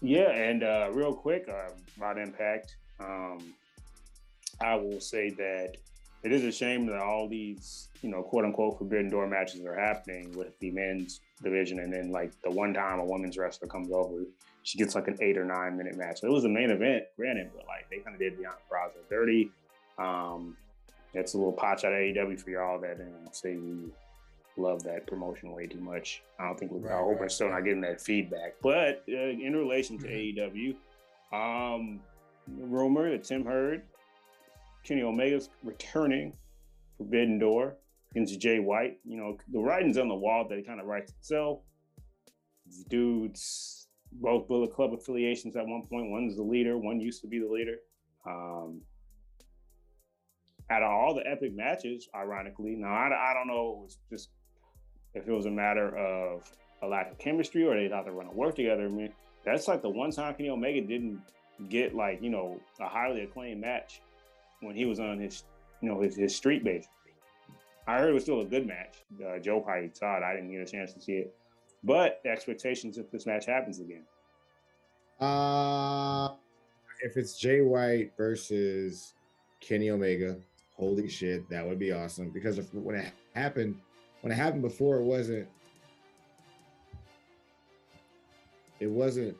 Yeah, and uh, real quick uh, about Impact, um, I will say that it is a shame that all these, you know, quote unquote forbidden door matches are happening with the men's division, and then like the one time a women's wrestler comes over, she gets like an eight or nine minute match. So it was the main event, granted, but like they kind of did Deonna Purrazzo dirty. Um, it's a little patch out of AEW for y'all that know, say you love that promotion way too much. I don't think we're right, right, still not getting that feedback. But uh, in relation to mm-hmm. AEW, um, rumor that Tim Hurd, Kenny Omega's returning Forbidden Door against Jay White. You know, the writing's on the wall that it kind of writes itself. These dudes, both Bullet Club affiliations at one point. One's the leader, one used to be the leader. Um, out of all the epic matches, ironically, now I, I don't know, it was just if it was a matter of a lack of chemistry or they thought they were going to work together. I mean, that's like the one time Kenny Omega didn't get like you know a highly acclaimed match when he was on his you know his, his street base. I heard it was still a good match. Uh, Joe saw it. I didn't get a chance to see it. But expectations if this match happens again. Uh if it's Jay White versus Kenny Omega, holy shit, that would be awesome. Because if when it happened, when it happened before, it wasn't it wasn't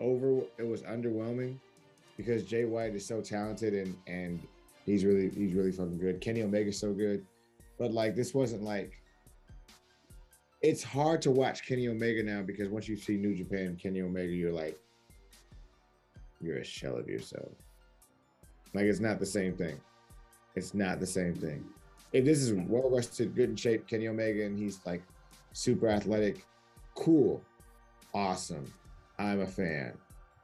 over. It was underwhelming because Jay White is so talented and and he's really he's really fucking good. Kenny Omega's so good, but like this wasn't like. It's hard to watch Kenny Omega now because once you see New Japan, Kenny Omega, you're like, you're a shell of yourself. Like it's not the same thing. It's not the same thing if this is well rested, good in shape, Kenny Omega, and he's like super athletic, cool, awesome. I'm a fan.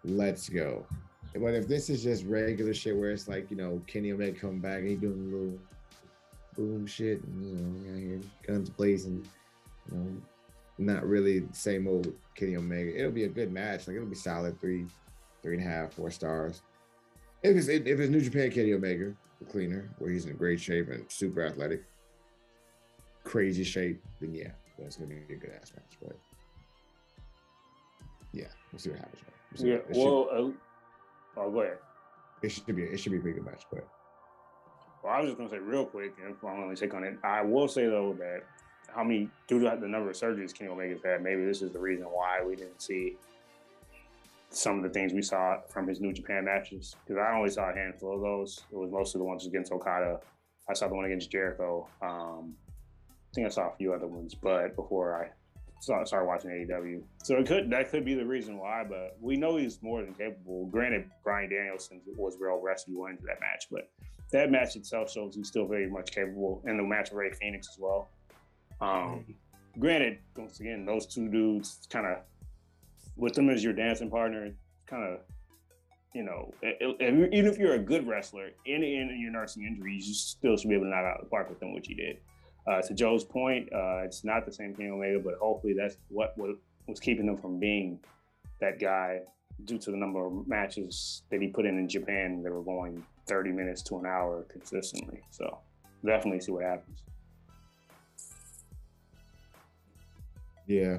Let's go. But if this is just regular shit where it's like, you know, Kenny Omega coming back and he doing a little boom shit and you know, here guns blazing, you know, not really the same old Kenny Omega. It'll be a good match. Like it'll be solid three, three and a half, four stars. If it's if it's New Japan Kenny Omega, the cleaner, where he's in great shape and super athletic, crazy shape, then yeah, that's gonna be a good ass match. But yeah, we'll see what happens. We'll yeah, well, should, uh, oh, go ahead. It should be it should be a pretty good match, but. Well, I was just gonna say real quick, and I'm gonna take on it. I will say though that how many due to the number of surgeries Kenny Omega's had, maybe this is the reason why we didn't see some of the things we saw from his New Japan matches because I only saw a handful of those. It was mostly the ones against Okada. I saw the one against Jericho. Um, I think I saw a few other ones, but before I started watching AEW, so it could that could be the reason why. But we know he's more than capable. Granted, Bryan Danielson was real rescue going into that match, but that match itself shows he's still very much capable. And the match with Rey Fenix as well. Um, granted, once again, those two dudes kind of with them as your dancing partner, kind of, you know, even if you're a good wrestler, in, in your nursing injuries, you still should be able to knock out the park with them, which you did. Uh, to Joe's point, uh, it's not the same King Omega, but hopefully that's what, what was keeping him from being that guy due to the number of matches that he put in in Japan. that were going 30 minutes to an hour consistently. So definitely see what happens. Yeah.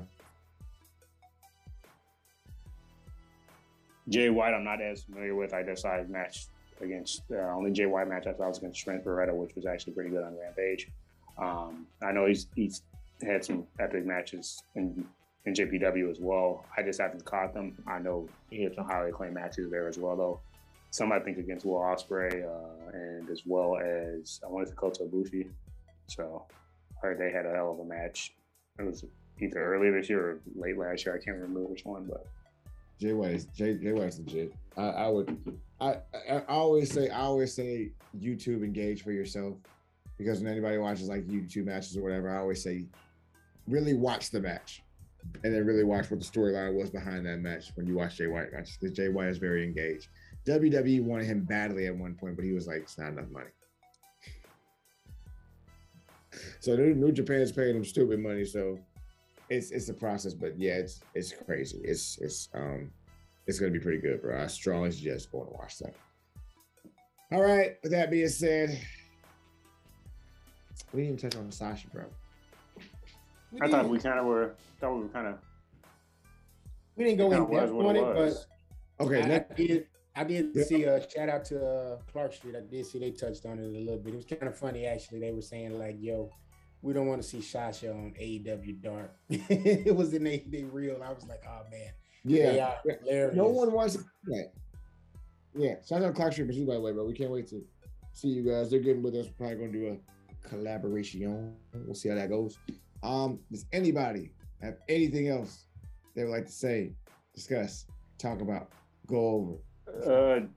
Jay White, I'm not as familiar with. I decided match against uh, only Jay White match I thought was against Trent Beretta, which was actually pretty good on Rampage. Um, I know he's he's had some epic matches in in JPW as well. I just haven't caught them. I know he had some highly acclaimed matches there as well, though. Some I think against Will Ospreay uh, and as well as I wanted to Kota Ibushi. So I heard they had a hell of a match. It was either earlier this year or late last year. I can't remember which one, but Jay is Jay, Jay White's legit. I, I would I, I always say I always say YouTube engage for yourself because when anybody watches like YouTube matches or whatever, I always say really watch the match and then really watch what the storyline was behind that match when you watch Jay White match. Because Jay White is very engaged. WWE wanted him badly at one point, but he was like, it's not enough money. so New, Japan's paying him stupid money, so it's it's a process, but yeah, it's it's crazy. It's it's um it's gonna be pretty good, bro. I strongly suggest going to watch that. All right. With that being said, we didn't even touch on Sasha, bro. We I thought we kind of were. Thought we were kind of. We didn't go in depth on it, it but okay. I, I did. I did yeah. see a shout out to uh, Clark Street. I did see they touched on it a little bit. It was kind of funny actually. They were saying like, "Yo, we don't want to see Sasha on AEW Dark. it was in they, they real. I was like, oh man. Yeah. No one wants to that. Yeah. Shout out to Clock Street by the way, bro. We can't wait to see you guys. They're getting with us. We're probably gonna do a collaboration. We'll see how that goes. Um, does anybody have anything else they would like to say, discuss, talk about, go over? Uh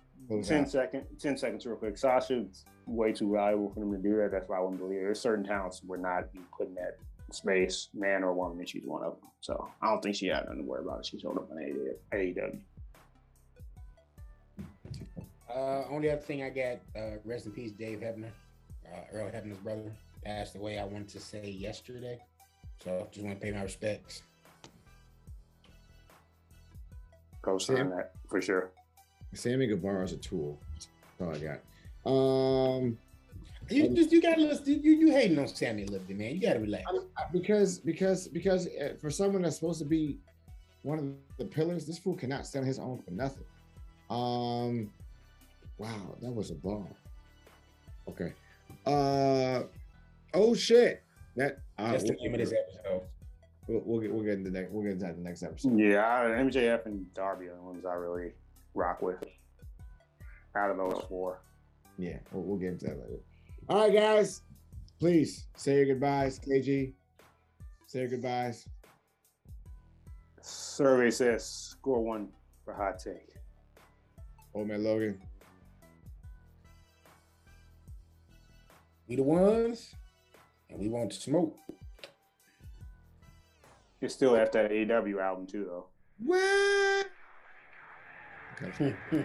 10 seconds, 10 seconds real quick. Sasha's way too valuable for them to do that. That's why I wouldn't believe it. There's certain talents we're not put in that space, man or woman, and she's one of them. So I don't think she had nothing to worry about. She showed up on AEW. Uh, only other thing I got, uh, rest in peace, Dave Hebner, uh, Earl Hebner's brother, passed away. I wanted to say yesterday. So just want to pay my respects. Go sign that for sure. Sammy Guevara is a tool. That's all I got. Um, you um, just you gotta listen. You you hating on Sammy a little bit, man. You gotta relax. Because because because uh, for someone that's supposed to be one of the pillars, this fool cannot stand his own for nothing. Um, wow, that was a bomb. Okay. Uh, oh shit. That uh, that's the name of this episode. We'll, we'll get we'll get into next we'll get into that the next episode. Yeah, MJF and Darby are the ones I really rock with out of those four. Yeah, we'll, we'll get into that later. All right, guys, please say your goodbyes. KG, say your goodbyes. Survey says score one for hot take. Old man Logan. We the ones, and we want to smoke. You're still have that AEW album too, though. What? Okay. You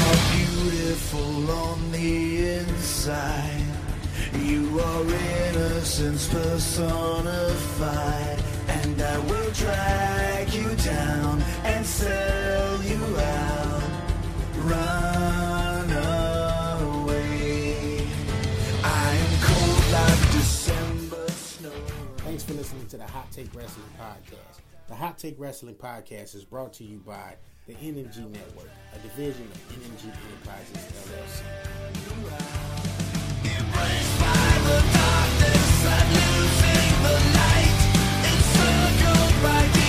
are personified, and I will drag you down and sell you out. Run away. I am cold like December snow. Thanks for listening to the Hot Take Wrestling Podcast. The Hot Take Wrestling Podcast is brought to you by the NMG Network, a division of NMG Enterprises LLC. Embraced by the darkness, Losing the light, encircled by